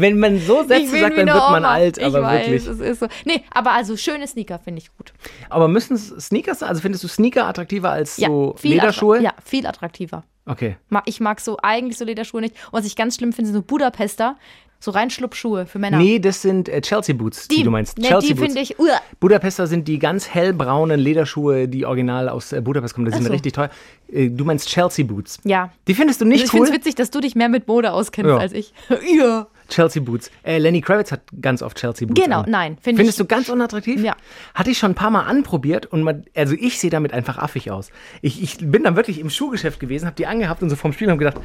wenn man so Sätze sagt, dann wird man Oma. alt, ich aber weiß, wirklich. es ist so. Nee, aber also schöne Sneaker finde ich gut. Aber müssen Sneakers sein? Also findest du Sneaker attraktiver als Ja, so Lederschuhe? Ja, viel attraktiver. Okay. Ich mag so eigentlich so Lederschuhe nicht. Und was ich ganz schlimm finde, sind so Budapester, so Reinschlupfschuhe für Männer. Nee, das sind äh, Chelsea Boots, die, du meinst. nee, Chelsea die finde ich, uah, Budapester sind die ganz hellbraunen Lederschuhe, die original aus äh, Budapest kommen. Die sind so. richtig teuer. Äh, Du meinst Chelsea Boots. ja. Die findest du Also nicht ich finde cool? es witzig, dass du dich mehr mit Mode auskennst Ja. als ich. [LAUGHS] ja. Chelsea Boots. Äh, Lenny Kravitz hat ganz oft Chelsea Boots. Genau, an. nein, finde Findest ich. du ganz unattraktiv? Ja. Hatte ich schon ein paar Mal anprobiert und man, also ich sehe damit einfach affig aus. Ich, ich bin dann wirklich im Schuhgeschäft gewesen, habe die angehabt und so vorm Spiel und gedacht,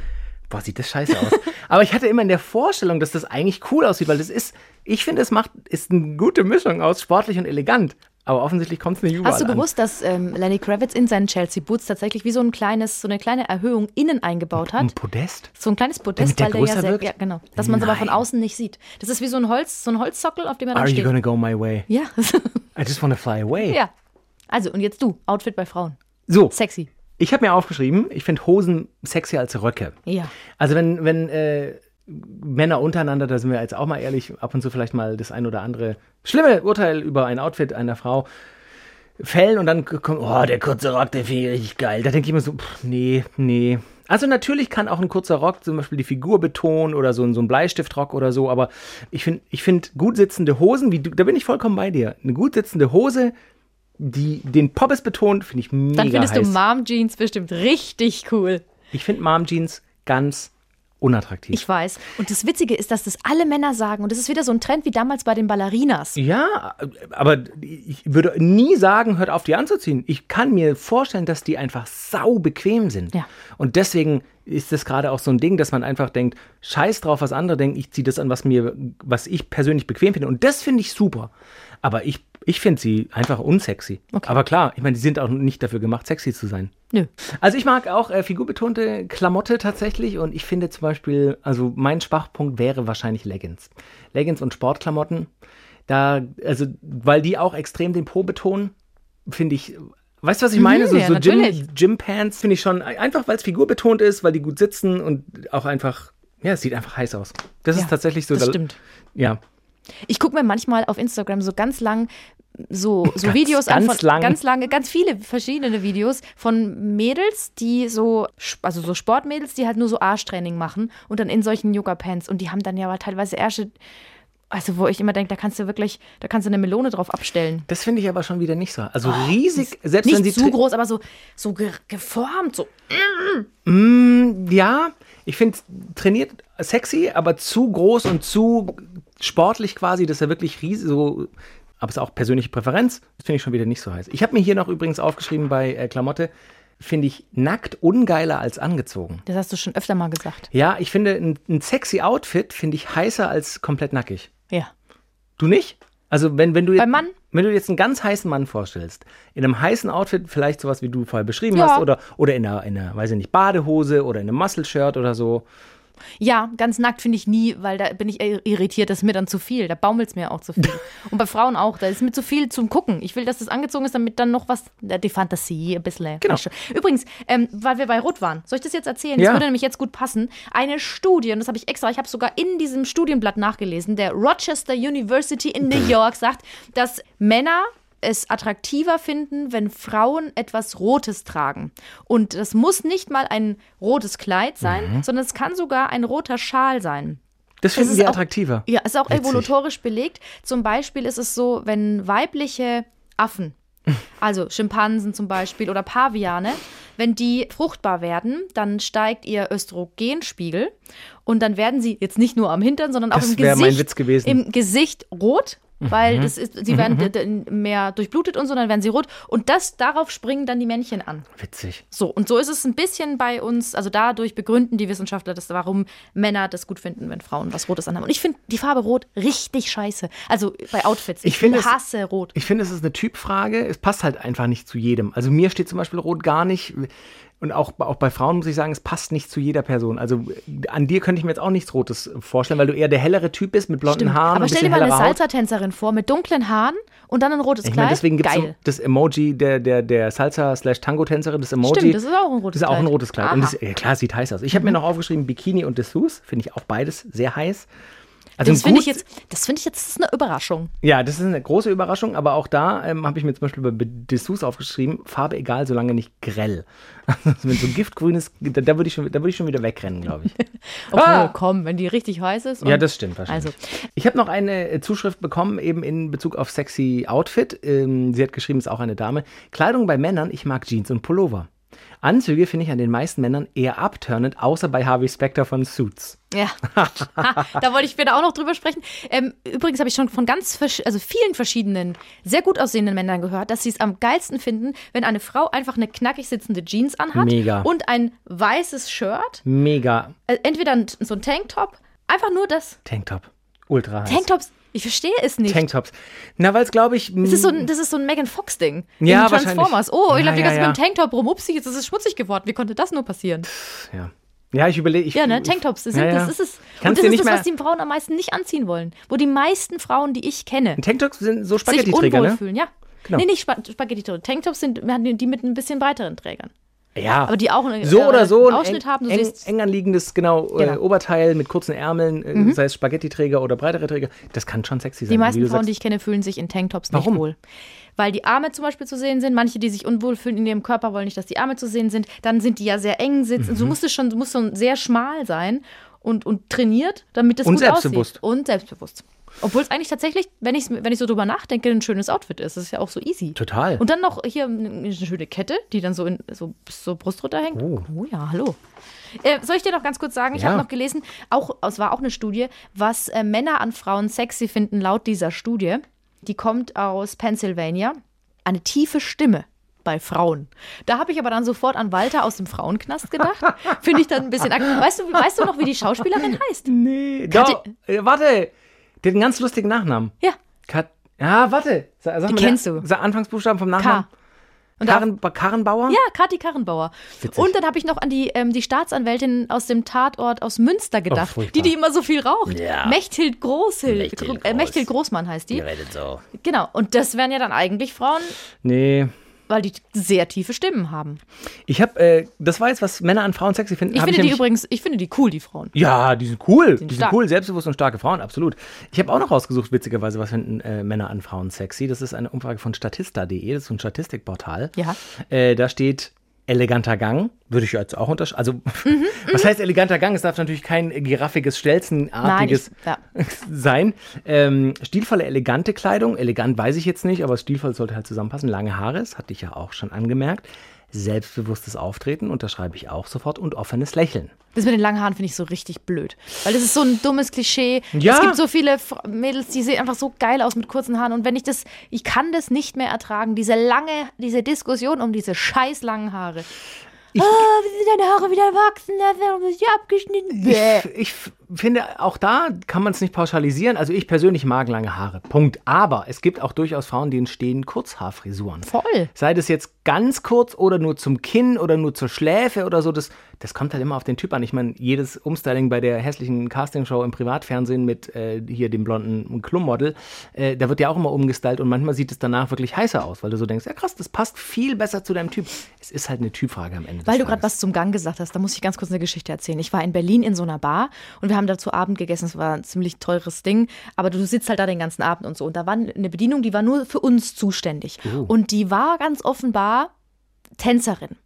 boah, sieht das scheiße aus. [LAUGHS] Aber ich hatte immer in der Vorstellung, dass das eigentlich cool aussieht, weil das ist, ich finde, es macht, ist eine gute Mischung aus sportlich und elegant. Aber offensichtlich kommt es nicht überall Hast du an. gewusst, dass ähm, Lenny Kravitz in seinen Chelsea Boots tatsächlich wie so ein kleines, so eine kleine Erhöhung innen eingebaut Ein hat? Podest? So ein kleines Podest, Damit der weil der ja sehr, wirkt? ja genau, dass man es aber von außen nicht sieht. Das ist wie so ein Holz, so ein Holzsockel, auf dem er dann Are you steht. gonna go my way? Ja, [LAUGHS] I just wanna fly away. ja. Also und jetzt du, Outfit bei Frauen, So, sexy. Ich habe mir aufgeschrieben, ich finde Hosen sexier als Röcke. Ja. Also wenn, wenn äh, Männer untereinander, da sind wir jetzt auch mal ehrlich, ab und zu vielleicht mal das ein oder andere schlimme Urteil über ein Outfit einer Frau fällen und dann kommt, oh, der kurze Rock, der finde ich richtig geil. Da denke ich mir so, pff, nee, nee. Also natürlich kann auch ein kurzer Rock zum Beispiel die Figur betonen oder so, ein- so ein Bleistiftrock oder so, aber ich finde ich find gut sitzende Hosen, wie du, da bin ich vollkommen bei dir. Eine gut sitzende Hose, die den Poppes betont, finde ich mega Dann findest heiß. du Mom Jeans bestimmt richtig cool. ich finde Mom Jeans ganz unattraktiv. Ich weiß. Und das Witzige ist, dass das alle Männer sagen. Und das ist wieder so ein Trend wie damals bei den Ballerinas. Ja, aber ich würde nie sagen, hört auf, die anzuziehen. Ich kann mir vorstellen, dass die einfach sau bequem sind. Ja. Und deswegen ist das gerade auch so ein Ding, dass man einfach denkt, scheiß drauf, was andere denken, ich ziehe das an, was mir, was ich persönlich bequem finde. Und das finde ich super. Aber ich, ich finde sie einfach unsexy. Aber klar, ich meine, die sind auch nicht dafür gemacht, sexy zu sein. Nö. Also ich mag auch äh, figurbetonte Klamotte tatsächlich und ich finde zum Beispiel, also mein Schwachpunkt wäre wahrscheinlich Leggings. Leggings und Sportklamotten. Da, also, weil die auch extrem den Po betonen, finde ich. Weißt du, was ich meine? so Mhm, ja, so Gym, natürlich. Gympants finde ich schon einfach, weil es figurbetont ist, weil die gut sitzen und auch einfach, ja, es sieht einfach heiß aus. Das Ja, ist tatsächlich so. das da- stimmt. Ja. Ich gucke mir manchmal auf Instagram so ganz lang so, so Ganz- Videos an, ganz von, lang. ganz lange, ganz viele verschiedene Videos von Mädels, die so, also so Sportmädels, die halt nur so Arschtraining machen und dann in solchen Yoga-Pants und die haben dann ja aber teilweise Ärsche, also wo ich immer denke, da kannst du wirklich, da kannst du eine Melone drauf abstellen. Das finde ich aber schon wieder nicht so. Also riesig, selbst wenn Oh, Nicht sie zu groß, aber so, so ge geformt, so. Ja, ich finde trainiert sexy, aber zu groß und zu sportlich quasi, dass er wirklich riesig so. Aber es ist auch persönliche Präferenz. Das finde ich schon wieder nicht so heiß. Ich habe mir hier noch übrigens aufgeschrieben bei äh, Klamotte, finde ich nackt ungeiler als angezogen. Das hast du schon öfter mal gesagt. Ja, ich finde ein, ein sexy Outfit finde ich heißer als komplett nackig. Ja. Du nicht? Also wenn, wenn du jetzt, Beim Mann? wenn du jetzt einen ganz heißen Mann vorstellst, in einem heißen Outfit, vielleicht sowas wie du vorher beschrieben Ja. hast, oder, oder in einer, in einer, weiß ich nicht, Badehose oder in einem Muscle-Shirt oder so. Ja, ganz nackt finde ich nie, weil da bin ich irritiert, das ist mir dann zu viel. Da baumelt es mir auch zu viel. [LAUGHS] Und bei Frauen auch, da ist mir zu viel zum Gucken. Ich will, dass das angezogen ist, damit dann noch was, die Fantasie ein bisschen. Genau. Übrigens, ähm, weil wir bei Rot waren, soll ich das jetzt erzählen? Ja. Das würde nämlich jetzt gut passen. Eine Studie, und das habe ich extra, ich habe sogar in diesem Studienblatt nachgelesen, der Rochester University in New [LAUGHS] York sagt, dass Männer es attraktiver finden, wenn Frauen etwas Rotes tragen. Und das muss nicht mal ein rotes Kleid sein, Mhm. sondern es kann sogar ein roter Schal sein. Das finden wir auch- attraktiver. Ja, ist auch Witzig. evolutorisch belegt. Zum Beispiel ist es so, wenn weibliche Affen, [LAUGHS] also Schimpansen zum Beispiel oder Paviane, wenn die fruchtbar werden, dann steigt ihr Östrogenspiegel und dann werden sie jetzt nicht nur am Hintern, sondern auch Das im Gesicht, mein Witz gewesen. im Gesicht rot. Mhm. Weil das ist, sie werden d- d- mehr durchblutet und so, dann werden sie rot. Und das, darauf springen dann die Männchen an. Witzig. So, und so ist es ein bisschen bei uns, also dadurch begründen die Wissenschaftler das, warum Männer das gut finden, wenn Frauen was Rotes anhaben. Und ich finde die Farbe Rot richtig scheiße. Also bei Outfits. Ich finde es- hasse Rot. Ich finde, es ist eine Typfrage. Es passt halt einfach nicht zu jedem. Also mir steht zum Beispiel Rot gar nicht. Und auch, auch bei Frauen muss ich sagen, es passt nicht zu jeder Person. Also an dir könnte ich mir jetzt auch nichts Rotes vorstellen, weil du eher der hellere Typ bist mit blonden Haaren. Aber stell dir mal eine. Salsa-Tänzerin vor mit dunklen Haaren und dann ein rotes Ich Kleid. meine, deswegen gibt es Geil. das Emoji der, der, der Salsa-Tango-Tänzerin, das Emoji. Stimmt, das ist auch ein rotes Das ist auch ein Kleid. rotes Kleid. Und Aha. Mhm. das, ja, klar, sieht heiß aus. Ich habe mir noch aufgeschrieben, Bikini und Dessous. Finde ich auch beides sehr heiß. Also das ein finde ich jetzt, das finde ich jetzt ist eine Überraschung. Ja, das ist eine große Überraschung, aber auch da ähm, habe ich mir zum Beispiel bei Dessous aufgeschrieben, Farbe egal, solange nicht grell. [LAUGHS] Also wenn so giftgrün ist, da, da würde ich, schon- da würd ich schon wieder wegrennen, glaube ich. [LAUGHS] Obwohl, Ah! komm, wenn die richtig heiß ist. Ja, das stimmt wahrscheinlich. Also, Ich habe noch eine äh, Zuschrift bekommen, eben in Bezug auf sexy Outfit. Ähm, sie hat geschrieben, ist auch eine Dame. Kleidung bei Männern, ich mag Jeans und Pullover. Anzüge finde ich an den meisten Männern eher abturnend, außer bei Harvey Specter von Suits. Ja, [LAUGHS] da wollte ich später auch noch drüber sprechen. Ähm, übrigens habe ich schon von ganz also vielen verschiedenen, sehr gut aussehenden Männern gehört, dass sie es am geilsten finden, wenn eine Frau einfach eine knackig sitzende Jeans anhat Mega. und ein weißes Shirt, Mega äh, entweder ein, so ein Tanktop, einfach nur das. Tanktop. Ultra heiß. Tanktops, ich verstehe es nicht. Tanktops. Na, weil es, glaube ich. das ist so ein, das ist so ein Megan Fox-Ding. Ja, Transformers. Oh, ich Ja, laufe die ja, ganze Zeit ja. mit dem Tanktop rum. Upsi, jetzt ist es schmutzig geworden. Wie konnte das nur passieren? ja. ja, ich überlege. Ja, ne? Tanktops, das, sind, Ja, ja. das ist es. Kannst Und das ist das, was die Frauen am meisten nicht anziehen wollen. Wo die meisten Frauen, die ich kenne, Tanktops sind so sich Spaghetti-Träger, unwohl ne? fühlen. Ja. Genau. Nee, nicht Spa Spaghetti-Träger. Tanktops sind die mit ein bisschen breiteren Trägern. Ja. Aber die auch eine, so äh, oder so einen ein Ausschnitt eng, haben. Du eng, siehst, eng anliegendes genau, Äh, Genau. Mhm. Oberteil mit kurzen Ärmeln, äh, sei es Spaghetti-Träger oder breitere Träger. Das kann schon sexy sein. die meisten Frauen, sagst. die ich kenne, fühlen sich in Tanktops Warum? nicht wohl. Weil die Arme zum Beispiel zu sehen sind. Manche, die sich unwohl fühlen in ihrem Körper, wollen nicht, dass die Arme zu sehen sind. Dann sind die ja sehr eng sitzen. Mhm. Du musst es schon, du musst schon sehr schmal sein und, und trainiert, damit es Und gut selbstbewusst. aussieht. Und selbstbewusst. Obwohl es eigentlich tatsächlich, wenn ich, wenn ich so drüber nachdenke, ein schönes Outfit ist. Das ist ja auch so easy. Total. Und dann noch hier eine schöne Kette, die dann so, in, so zur Brust runterhängt. Oh. Oh, ja, hallo. Äh, soll ich dir noch ganz kurz sagen? Ich Ja. habe noch gelesen, auch, es war auch eine Studie, was äh, Männer an Frauen sexy finden, laut dieser Studie. Die kommt aus Pennsylvania. Eine tiefe Stimme bei Frauen. Da habe ich aber dann sofort an Walter aus dem Frauenknast gedacht. Finde ich dann ein bisschen. Weißt du, weißt du noch, wie die Schauspielerin heißt? nee, doch, äh, warte. Der hat einen ganz lustigen Nachnamen. Ja, Kat ja, warte. Sag, sag Die kennst der, du. Sag Anfangsbuchstaben vom Nachnamen. K. Und Karen, Karrenbauer? Ja, Kathi Karrenbauer. Witzig. Und dann habe ich noch an die, ähm, die Staatsanwältin aus dem Tatort aus Münster gedacht, Oh, die, die immer so viel raucht. Ja. Mechthild Großhild. Mechthild Gro- Äh, Groß. Mechthild Großmann heißt die. redet so. Genau. Und das wären ja dann eigentlich Frauen, Nee. Weil die sehr tiefe Stimmen haben. Ich habe, äh, das war jetzt, was Männer an Frauen sexy finden. Ich finde die nämlich- übrigens, ich finde die cool, die Frauen. Ja, die sind cool. die sind stark. cool, selbstbewusst und starke Frauen, absolut. Ich habe auch noch rausgesucht, witzigerweise, was finden äh, Männer an Frauen sexy. Das ist eine Umfrage von statista.de, das ist ein Statistikportal. Ja. Äh, da steht eleganter Gang, würde ich jetzt auch unterschreiben. Also, Mhm, [LAUGHS] was heißt eleganter Gang? Es darf natürlich kein giraffiges, stelzenartiges Nein, [LAUGHS] sein. Ähm, stilvolle, elegante Kleidung. Elegant weiß ich jetzt nicht, aber stilvoll sollte halt zusammenpassen. Lange Haare, das hatte ich ja auch schon angemerkt. Selbstbewusstes Auftreten, unterschreibe ich auch sofort. Und offenes Lächeln. Das mit den langen Haaren finde ich so richtig blöd. Weil das ist so ein dummes Klischee. Ja. Es gibt so viele Mädels, die sehen einfach so geil aus mit kurzen Haaren. Und wenn ich das, ich kann das nicht mehr ertragen, diese lange, diese Diskussion um diese scheiß langen Haare. ah, wie sind deine Haare wieder wachsen? Das ist ja abgeschnitten. Ich, ich finde, auch da kann man es nicht pauschalisieren. Also ich persönlich mag lange Haare. Punkt. Aber es gibt auch durchaus Frauen, denen stehen Kurzhaarfrisuren. Voll. Sei das jetzt ganz kurz oder nur zum Kinn oder nur zur Schläfe oder so, das, das kommt halt immer auf den Typ an. Ich meine, jedes Umstyling bei der hässlichen Castingshow im Privatfernsehen mit äh, hier dem blonden Klummodel, äh, da wird ja auch immer umgestylt und manchmal sieht es danach wirklich heißer aus, weil du so denkst, ja krass, das passt viel besser zu deinem Typ. Es ist halt eine Typfrage am Ende. Weil du gerade was zum Gang gesagt hast, da muss ich ganz kurz eine Geschichte erzählen. Ich war in Berlin in so einer Bar und wir haben da zu Abend gegessen. Es war ein ziemlich teures Ding, aber du sitzt halt da den ganzen Abend und so. Und da war eine Bedienung, die war nur für uns zuständig. Und die war ganz offenbar Tänzerin.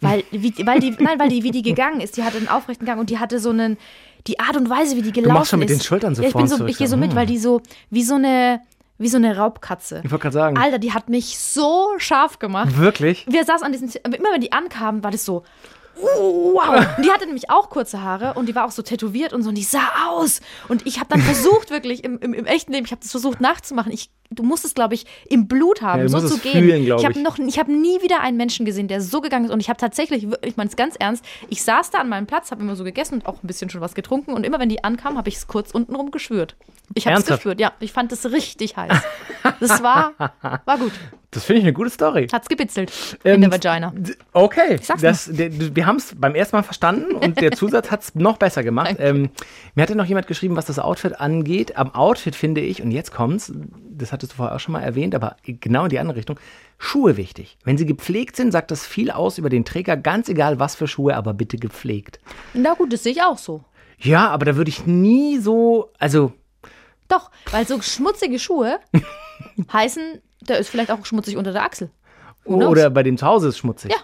Weil, wie, weil die, [LAUGHS] nein, weil die, wie die gegangen ist, die hatte einen aufrechten Gang und die hatte so einen, die Art und Weise, wie die gelaufen ist. machst schon mit den Schultern so ja, ich bin so, ich gehe so mit, weil die so, wie so eine, wie so eine Raubkatze. Ich wollte gerade sagen. Alter, die hat mich so scharf gemacht. Wirklich? Wir saßen an diesem, immer wenn die ankamen, war das so, wow. Und die hatte nämlich auch kurze Haare und die war auch so tätowiert und so und die sah aus. Und ich habe dann versucht, wirklich im, im, im echten Leben, ich habe das versucht nachzumachen. Ich, du musst es, glaube ich, im Blut haben, Ja, so zu gehen. fühlen, ich habe noch, ich habe nie wieder einen Menschen gesehen, der so gegangen ist. Und ich habe tatsächlich, ich meine es ganz ernst, ich saß da an meinem Platz, habe immer so gegessen und auch ein bisschen schon was getrunken. Und immer wenn die ankamen, habe ich es kurz untenrum geschwürt. Ich habe es gespürt, ja. Ich fand es richtig heiß. Das war, [LAUGHS] war gut. Das finde ich eine gute Story. Hat's gebitzelt in der Ähm, Vagina. Okay, sag's das, der, wir haben es beim ersten Mal verstanden und der Zusatz hat es noch besser gemacht. Ähm, mir hatte noch jemand geschrieben, was das Outfit angeht. Am Outfit finde ich, und jetzt kommt's, das hattest du vorher auch schon mal erwähnt, aber genau in die andere Richtung, Schuhe wichtig. Wenn sie gepflegt sind, sagt das viel aus über den Träger, ganz egal was für Schuhe, aber bitte gepflegt. Na gut, das sehe ich auch so. Ja, aber da würde ich nie so, also Doch, weil so schmutzige Schuhe [LAUGHS] heißen, der ist vielleicht auch schmutzig unter der Achsel. Knows? Oder bei dem zu Hause ist schmutzig. Ja.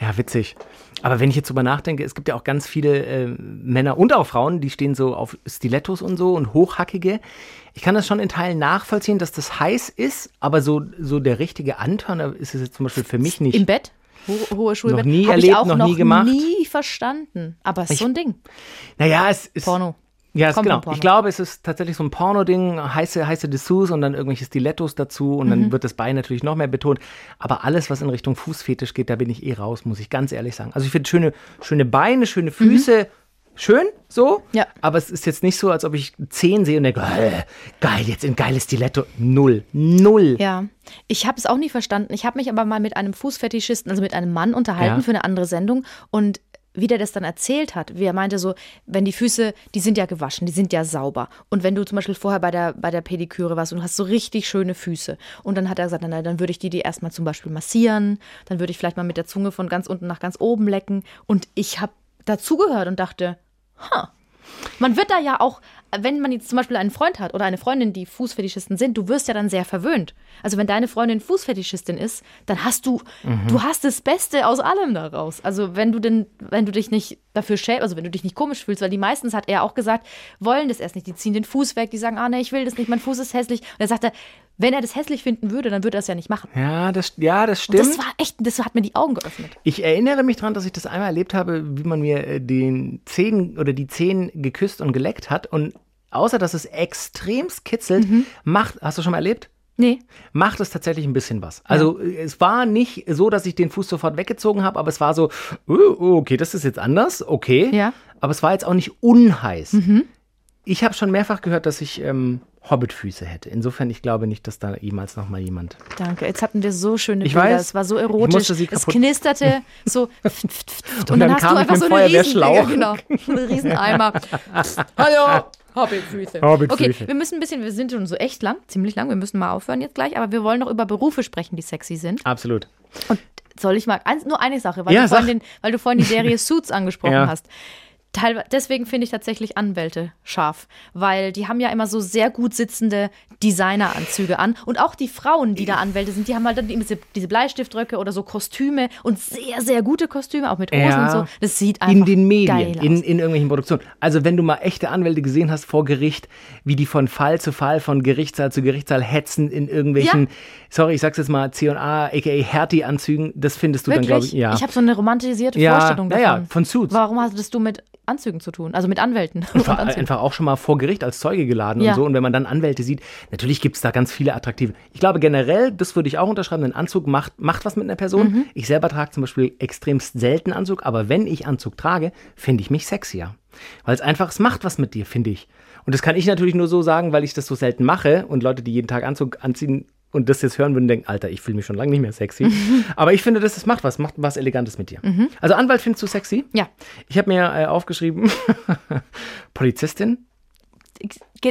Ja, witzig. Aber wenn ich jetzt drüber nachdenke, es gibt ja auch ganz viele äh, Männer und auch Frauen, die stehen so auf Stilettos und so und hochhackige. Ich kann das schon in Teilen nachvollziehen, dass das heiß ist, aber so, so der richtige Anton ist es jetzt zum Beispiel für mich nicht. Im Bett? Ho hohe Schuhe im Noch nie erlebt, ich auch noch noch nie gemacht. nie verstanden. Aber es ist so ein Ding. naja, es ist. Porno. Ja, es, genau. Ich glaube, es ist tatsächlich so ein Porno-Ding, heiße, heiße Dessous und dann irgendwelche Stilettos dazu und Mhm. dann wird das Bein natürlich noch mehr betont. Aber alles, was in Richtung Fußfetisch geht, da bin ich eh raus, muss ich ganz ehrlich sagen. Also ich finde schöne, schöne Beine, schöne Füße, schön, so. Ja. Aber es ist jetzt nicht so, als ob ich Zehen sehe und denke, äh, geil, jetzt ein geiles Stiletto. Null. Null. Ja, ich habe es auch nie verstanden. Ich habe mich aber mal mit einem Fußfetischisten, also mit einem Mann unterhalten Ja. für eine andere Sendung und wie der das dann erzählt hat, wie er meinte so, wenn die Füße, die sind ja gewaschen, die sind ja sauber. Und wenn du zum Beispiel vorher bei der, bei der Pediküre warst und hast so richtig schöne Füße und dann hat er gesagt, na, dann würde ich die, die erstmal zum Beispiel massieren, dann würde ich vielleicht mal mit der Zunge von ganz unten nach ganz oben lecken. Und ich habe dazugehört und dachte, ha, man wird da ja auch, wenn man jetzt zum Beispiel einen Freund hat oder eine Freundin, die Fußfetischisten sind, du wirst ja dann sehr verwöhnt. Also wenn deine Freundin Fußfetischistin ist, dann hast du, du hast das Beste aus allem daraus. Also wenn du denn, wenn du dich nicht dafür schämst, also wenn du dich nicht komisch fühlst, weil die meistens, hat er auch gesagt, wollen das erst nicht. Die ziehen den Fuß weg, die sagen, ah nee, ich will das nicht, mein Fuß ist hässlich. Und er sagte, wenn er das hässlich finden würde, dann würde er es ja nicht machen. Ja, das, ja, das Und stimmt. das war echt, das hat mir die Augen geöffnet. Ich erinnere mich daran, dass ich das einmal erlebt habe, wie man mir äh, den Zehen oder die Zehen geküsst und geleckt hat. Und außer dass es extremst kitzelt, Mhm. macht, hast du schon mal erlebt? Nee. Macht es tatsächlich ein bisschen was. Also äh, es war nicht so, dass ich den Fuß sofort weggezogen habe, aber es war so, oh, okay, das ist jetzt anders, okay. Ja. Aber es war jetzt auch nicht unheiß. Ich habe schon mehrfach gehört, dass ich ähm, Hobbitfüße hätte. Insofern, ich glaube nicht, dass da jemals noch mal jemand. Danke. Jetzt hatten wir so schöne Ich Bilder. weiß. Es war so erotisch. es knisterte [LAUGHS] so. pft, Und dann kam ich mit dem Feuerwehrschlauch. Riesen, genau, einen Rieseneimer. [LAUGHS] Hallo. Hobbitfüße. Hobbitfüße. Okay, wir müssen ein bisschen, wir sind schon so echt lang, ziemlich lang, wir müssen mal aufhören jetzt gleich, aber wir wollen noch über Berufe sprechen, die sexy sind. Absolut. Und soll ich mal, nur eine Sache, weil, Ja, du vorhin den, weil du vorhin die Serie [LAUGHS] Suits angesprochen Ja. hast. Teilweise, deswegen finde ich tatsächlich Anwälte scharf, weil die haben ja immer so sehr gut sitzende Designeranzüge an. Und auch die Frauen, die da Anwälte sind, die haben halt dann diese, diese Bleistiftröcke oder so Kostüme und sehr, sehr gute Kostüme, auch mit Hosen Ja. und so. Das sieht einfach in den Medien, in, in irgendwelchen Produktionen. Also wenn du mal echte Anwälte gesehen hast vor Gericht, wie die von Fall zu Fall, von Gerichtssaal zu Gerichtssaal hetzen in irgendwelchen, Ja. sorry, ich sag's jetzt mal, C&A, aka Hertie-Anzügen, das findest du dann, glaube Wirklich? ich, ja. Ich habe so eine romantisierte Ja, Vorstellung ja, davon. ja, von Suits. Warum hattest du mit Anzügen zu tun, also mit Anwälten. [LAUGHS] War einfach auch schon mal vor Gericht als Zeuge geladen Ja. und so. Und wenn man dann Anwälte sieht, natürlich gibt es da ganz viele attraktive. Ich glaube generell, das würde ich auch unterschreiben, ein Anzug macht, macht was mit einer Person. Mhm. Ich selber trage zum Beispiel extremst selten Anzug, aber wenn ich Anzug trage, finde ich mich sexier. Weil es einfach, es macht was mit dir, finde ich. Und das kann ich natürlich nur so sagen, weil ich das so selten mache und Leute, die jeden Tag Anzug anziehen und das jetzt hören würden, denken, Alter, ich fühle mich schon lange nicht mehr sexy. [LAUGHS] aber ich finde, das, das macht was, macht was Elegantes mit dir. Also Anwalt findest du sexy? Ja. Ich habe mir äh, aufgeschrieben, [LAUGHS] Polizistin.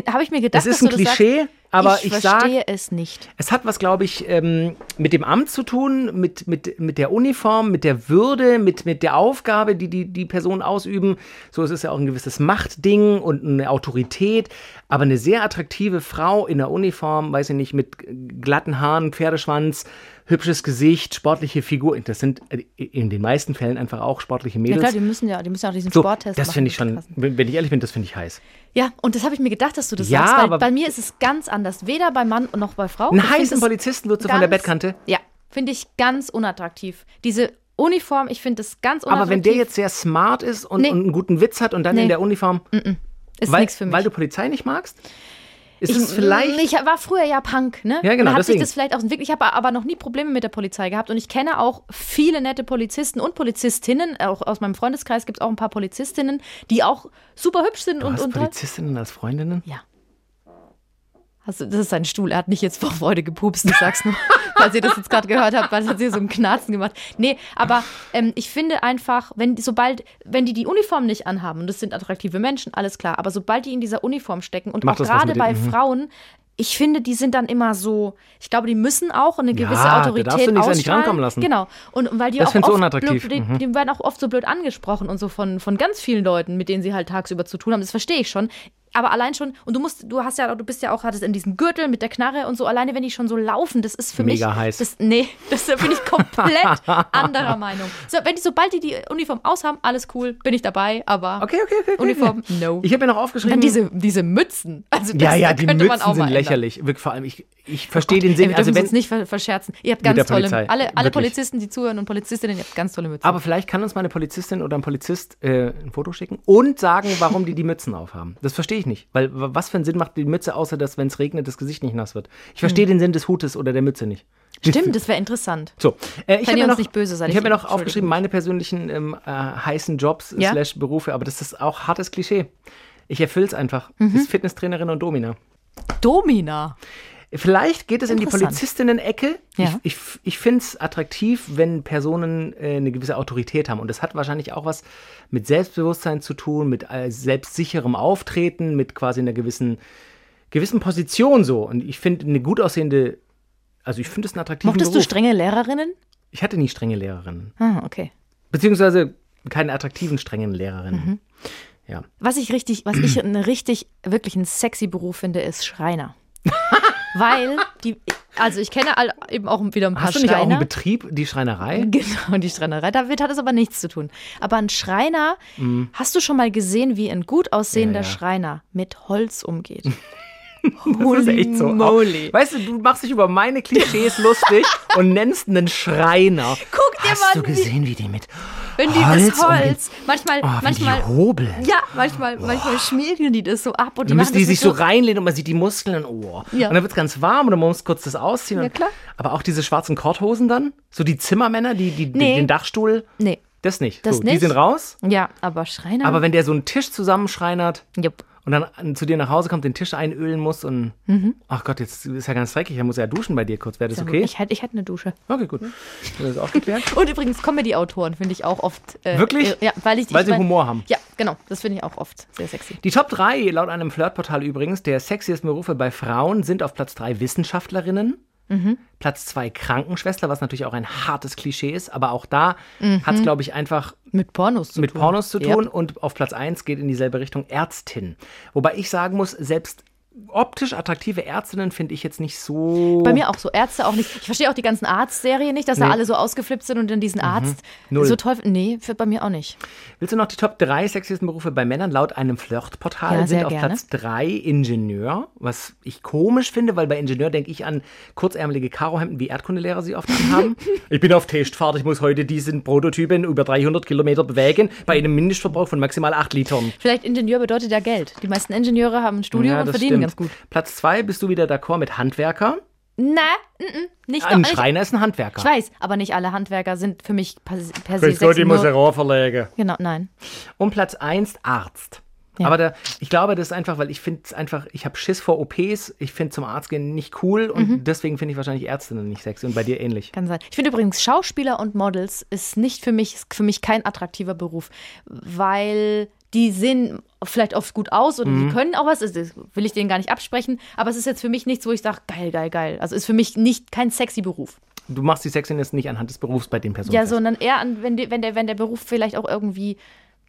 Habe ich mir gedacht, Das ist ein Klischee, sagst? Aber ich ich, sag, verstehe es nicht. es hat was, glaube ich, ähm, mit dem Amt zu tun, mit, mit, mit der Uniform, mit der Würde, mit, mit der Aufgabe, die, die die Personen ausüben. So, es ist ja auch ein gewisses Machtding und eine Autorität. Aber eine sehr attraktive Frau in der Uniform, weiß ich nicht, mit glatten Haaren, Pferdeschwanz, hübsches Gesicht, sportliche Figur. Das sind äh, in den meisten Fällen einfach auch sportliche Ja Mädels. klar, die müssen ja, die müssen ja auch diesen so, Sporttest das machen. finde ich schon, wenn ich ehrlich bin, das finde ich heiß. Ja, und das habe ich mir gedacht, dass du das Ja, sagst, weil aber- bei mir ist es ganz anders. Weder bei Mann noch bei Frau. Einen heißen Polizisten würdest du von der Bettkante? Ja, finde ich ganz unattraktiv. Diese Uniform, ich finde das ganz unattraktiv. Aber wenn der jetzt sehr smart ist und, Nee. und einen guten Witz hat und dann Nee. in der Uniform, ist weil, nichts für mich. weil du Polizei nicht magst? Ist ich, es vielleicht. Ich war früher ja Punk, ne? Ja, genau, Und hat sich das vielleicht auch entwickelt. Ich habe aber noch nie Probleme mit der Polizei gehabt. Und ich kenne auch viele nette Polizisten und Polizistinnen. Auch aus meinem Freundeskreis gibt es auch ein paar Polizistinnen, die auch super hübsch sind du und, hast und. Polizistinnen als Freundinnen? Ja. Du, das ist sein Stuhl. Er hat nicht jetzt vor Freude gepupst, ich sag's nur. [LAUGHS] Falls ihr das jetzt gerade gehört habt, weil es hat hier so ein Knarzen gemacht. Nee, aber ähm, ich finde einfach, wenn sobald, wenn die die Uniform nicht anhaben, und das sind attraktive Menschen, alles klar, aber sobald die in dieser Uniform stecken und Macht auch das gerade bei? Mhm. Frauen, ich finde, die sind dann immer so, ich glaube, die müssen auch eine gewisse Ja, da Autorität darfst du dich ausstrahlen. rankommen lassen. Genau. Und, und weil die Das auch oft unattraktiv. blöd, Mhm. die, die werden auch oft so blöd angesprochen und so von, von ganz vielen Leuten, mit denen sie halt tagsüber zu tun haben. Das verstehe ich schon. Aber allein schon, und du musst, du hast ja, du bist ja auch, hattest in diesem Gürtel mit der Knarre und so, alleine wenn die schon so laufen, das ist für Mega mich. heiß. Das, nee, das da bin ich komplett [LAUGHS] anderer Meinung. So, wenn die, sobald die die Uniform aushaben, alles cool, bin ich dabei, aber Okay, okay, okay. okay. Uniform, no. Ich habe mir noch aufgeschrieben. Dann diese, diese Mützen. Also das ja, ja, die könnte man Mützen auch sind mal ändern. lächerlich. Wirklich, vor allem, ich, ich verstehe Ey, den wir Sinn. dürfen Also uns wenn, jetzt nicht ver verscherzen. Ihr habt ganz tolle, Polizei. alle, alle Wirklich. Polizisten, die zuhören und Polizistinnen, ihr habt ganz tolle Mützen. aber vielleicht kann uns mal eine Polizistin oder ein Polizist äh, ein Foto schicken und sagen, warum die die Mützen aufhaben. Das verstehe ich nicht. Weil was für einen Sinn macht die Mütze, außer dass, wenn es regnet, das Gesicht nicht nass wird? Ich verstehe den Sinn des Hutes oder der Mütze nicht. Stimmt, [LAUGHS] das wäre interessant. So, äh, ich habe mir noch, nicht böse seid, ich ich habe mir noch aufgeschrieben, meine persönlichen ähm, äh, heißen Jobs Ja? slash Berufe, aber das ist auch hartes Klischee. Ich erfülle es einfach. Mhm. Das ist Fitnesstrainerin und Domina. Domina. Vielleicht geht es in die. Polizistinnen-Ecke. Ja. Ich, ich, ich finde es attraktiv, wenn Personen äh, eine gewisse Autorität haben. Und das hat wahrscheinlich auch was mit Selbstbewusstsein zu tun, mit äh, selbstsicherem Auftreten, mit quasi einer gewissen, gewissen Position so. Und ich finde eine gut aussehende, also ich finde es einen attraktiven Mochtest du Beruf. strenge Lehrerinnen? Ich hatte nie strenge Lehrerinnen. Ah, okay. Beziehungsweise keine attraktiven, strengen Lehrerinnen. Mhm. Ja. Was ich richtig, was ich richtig, wirklich einen sexy Beruf finde, ist Schreiner. Weil die, also ich kenne eben auch wieder ein paar Hast du nicht auch Schreiner. einen Betrieb, die Schreinerei? Genau, die Schreinerei. Damit hat es aber nichts zu tun. Aber ein Schreiner, hast du schon mal gesehen, wie ein gut aussehender Mhm. Ja, ja. Schreiner mit Holz umgeht? [LAUGHS] Das ist echt so. moly. Weißt du, du machst dich über meine Klischees lustig [LAUGHS] und nennst einen Schreiner. Guck dir Hast mal du an, wie- gesehen, wie die mit Wenn die Holz das Holz, umgehen? manchmal, Oh, manchmal, die hobeln. ja, manchmal, manchmal schmieren die das so ab und die Dann müssen die sich so reinlehnen und man sieht die Muskeln. Oh. Ja. Und dann wird es ganz warm und dann muss kurz das ausziehen. Ja, und, klar. Aber auch diese schwarzen Korthosen dann? So die Zimmermänner, die, die Nee. den Dachstuhl? Nee, Das nicht. Das so, Die nicht. sind raus. ja, aber Schreiner. Aber wenn der so einen Tisch zusammenschreinert Jupp. Und dann an- zu dir nach Hause kommt, den Tisch einölen muss und. Ach Gott, jetzt ist ja ganz dreckig. Er muss ja duschen bei dir kurz. Wäre das okay? Ich hätte ich hätte eine Dusche. Okay, gut. Das ist aufgeklärt. [LAUGHS] Und übrigens Comedy-Autoren finde ich auch oft. Äh, Wirklich? äh, Ja, weil ich Weil ich, sie Humor haben. Ja, genau. Das finde ich auch oft sehr sexy. Die Top 3, laut einem Flirtportal übrigens, der sexiesten Berufe bei Frauen sind auf Platz 3 Wissenschaftlerinnen, Mhm. Platz 2 Krankenschwester, was natürlich auch ein hartes Klischee ist, aber auch da Mhm. hat es, glaube ich, einfach Mit Pornos zu mit tun. Pornos zu tun Ja. und auf Platz 1 geht in dieselbe Richtung Ärztin. Wobei ich sagen muss, selbst optisch attraktive Ärztinnen finde ich jetzt nicht so. Bei mir auch so. Ärzte auch nicht. Ich verstehe auch die ganzen Arztserien nicht, dass da Nee. alle so ausgeflippt sind und dann diesen Arzt Mhm. So toll. Nee, für, bei mir auch nicht. Willst du noch die Top 3 sexiesten Berufe bei Männern laut einem Flirtportal? Ja, sind auf gerne. Platz 3 Ingenieur, was ich komisch finde, weil bei Ingenieur denke ich an kurzärmelige Karohemden, wie Erdkundelehrer sie oft anhaben. [LAUGHS] ich bin auf Testfahrt, ich muss heute diesen Prototypen über 300 Kilometer bewegen, bei einem Mindestverbrauch von maximal 8 Litern. Vielleicht Ingenieur bedeutet ja Geld. Die meisten Ingenieure haben ein Studium und das verdienen stimmt. Ganz gut. Platz 2 bist du wieder d'accord mit Handwerker. Mm, nicht Ein Schreiner ist ein Handwerker. Ich weiß, aber nicht alle Handwerker sind für mich per, per se sexy. ein Nur, Rohr verlegen. genau, nein. Und Platz 1 Arzt. Ja. Aber da, ich glaube, das ist einfach, weil ich finde es einfach, ich habe Schiss vor OPs, ich finde zum Arzt gehen nicht cool und Mhm. deswegen finde ich wahrscheinlich Ärztinnen nicht sexy und bei dir ähnlich. Kann sein. Ich finde übrigens, Schauspieler und Models ist nicht für mich, ist für mich kein attraktiver Beruf, weil die sehen vielleicht oft gut aus oder Mhm. die können auch was, das will ich denen gar nicht absprechen, aber es ist jetzt für mich nichts, wo ich sage, geil, geil, geil. Also ist für mich nicht kein sexy Beruf. Du machst die Sexiness nicht anhand des Berufs bei den Personen. Ja, fest. sondern eher, an, wenn, die, wenn, der, wenn der Beruf vielleicht auch irgendwie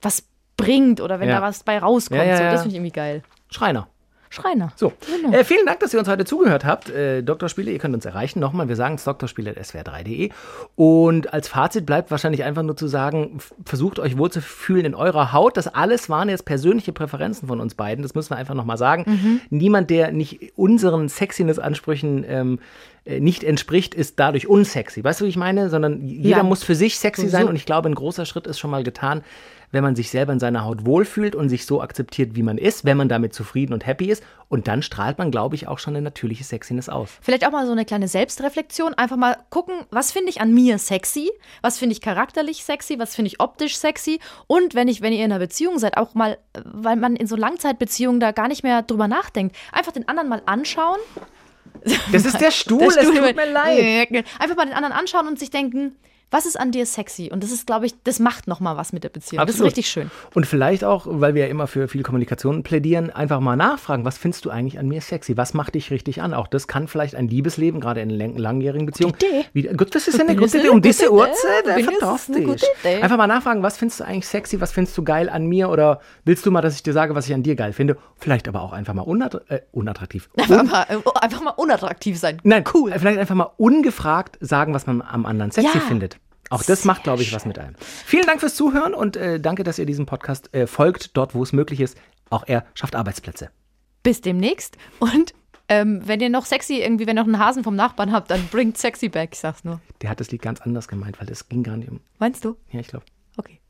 was bringt oder wenn Ja. da was bei rauskommt. Ja, ja, so, das finde ich irgendwie geil. Schreiner. Schreiner. So, Genau. äh, vielen Dank, dass ihr uns heute zugehört habt. Äh, Doktorspiele, ihr könnt uns erreichen. Nochmal, wir sagen es drspiele.swr3.de. Und als Fazit bleibt wahrscheinlich einfach nur zu sagen, versucht euch wohl zu fühlen in eurer Haut. Das alles waren jetzt persönliche Präferenzen von uns beiden. Das müssen wir einfach nochmal sagen. Mhm. Niemand, der nicht unseren Sexiness-Ansprüchen ähm, äh, nicht entspricht, ist dadurch unsexy. Weißt du, wie ich meine? Sondern jeder Ja. muss für sich sexy sein. Und ich glaube, ein großer Schritt ist schon mal getan, wenn man sich selber in seiner Haut wohlfühlt und sich so akzeptiert, wie man ist, wenn man damit zufrieden und happy ist. Und dann strahlt man, glaube ich, auch schon eine natürliche Sexiness aus. Vielleicht auch mal so eine kleine Selbstreflexion. Einfach mal gucken, was finde ich an mir sexy? Was finde ich charakterlich sexy? Was finde ich optisch sexy? Und wenn ich, wenn ihr in einer Beziehung seid, auch mal, weil man in so Langzeitbeziehungen da gar nicht mehr drüber nachdenkt, einfach den anderen mal anschauen. Das ist der [LAUGHS] Stuhl, Der es Stuhl- tut mir leid. [LAUGHS] Einfach mal den anderen anschauen und sich denken, was ist an dir sexy? Und das ist, glaube ich, das macht noch mal was mit der Beziehung. Das Absolut. ist richtig schön. Und vielleicht auch, weil wir ja immer für viel Kommunikation plädieren, einfach mal nachfragen, was findest du eigentlich an mir sexy? Was macht dich richtig an? Auch das kann vielleicht ein Liebesleben, gerade in lang langjährigen Beziehungen. Idee. Gut, das ist eine Bin gute das Idee. eine Um gute diese? Uhrzeit, das eine fantastisch. Einfach mal nachfragen, was findest du eigentlich sexy? Was findest du geil an mir? Oder willst du mal, dass ich dir sage, was ich an dir geil finde? Vielleicht aber auch einfach mal unatt äh, unattraktiv. [LAUGHS] Einfach mal, äh, einfach mal unattraktiv sein. Nein, cool. Vielleicht einfach mal ungefragt sagen, was man am anderen sexy Ja. findet. Auch das macht, glaube ich, was mit einem. Vielen Dank fürs Zuhören und äh, danke, dass ihr diesem Podcast äh, folgt, dort, wo es möglich ist. Auch er schafft Arbeitsplätze. Bis demnächst. Und ähm, wenn ihr noch sexy irgendwie, wenn ihr noch einen Hasen vom Nachbarn habt, dann bringt sexy back, ich sag's nur. Der hat das Lied ganz anders gemeint, weil es ging gar nicht um. Meinst du? Ja, ich glaube. Okay.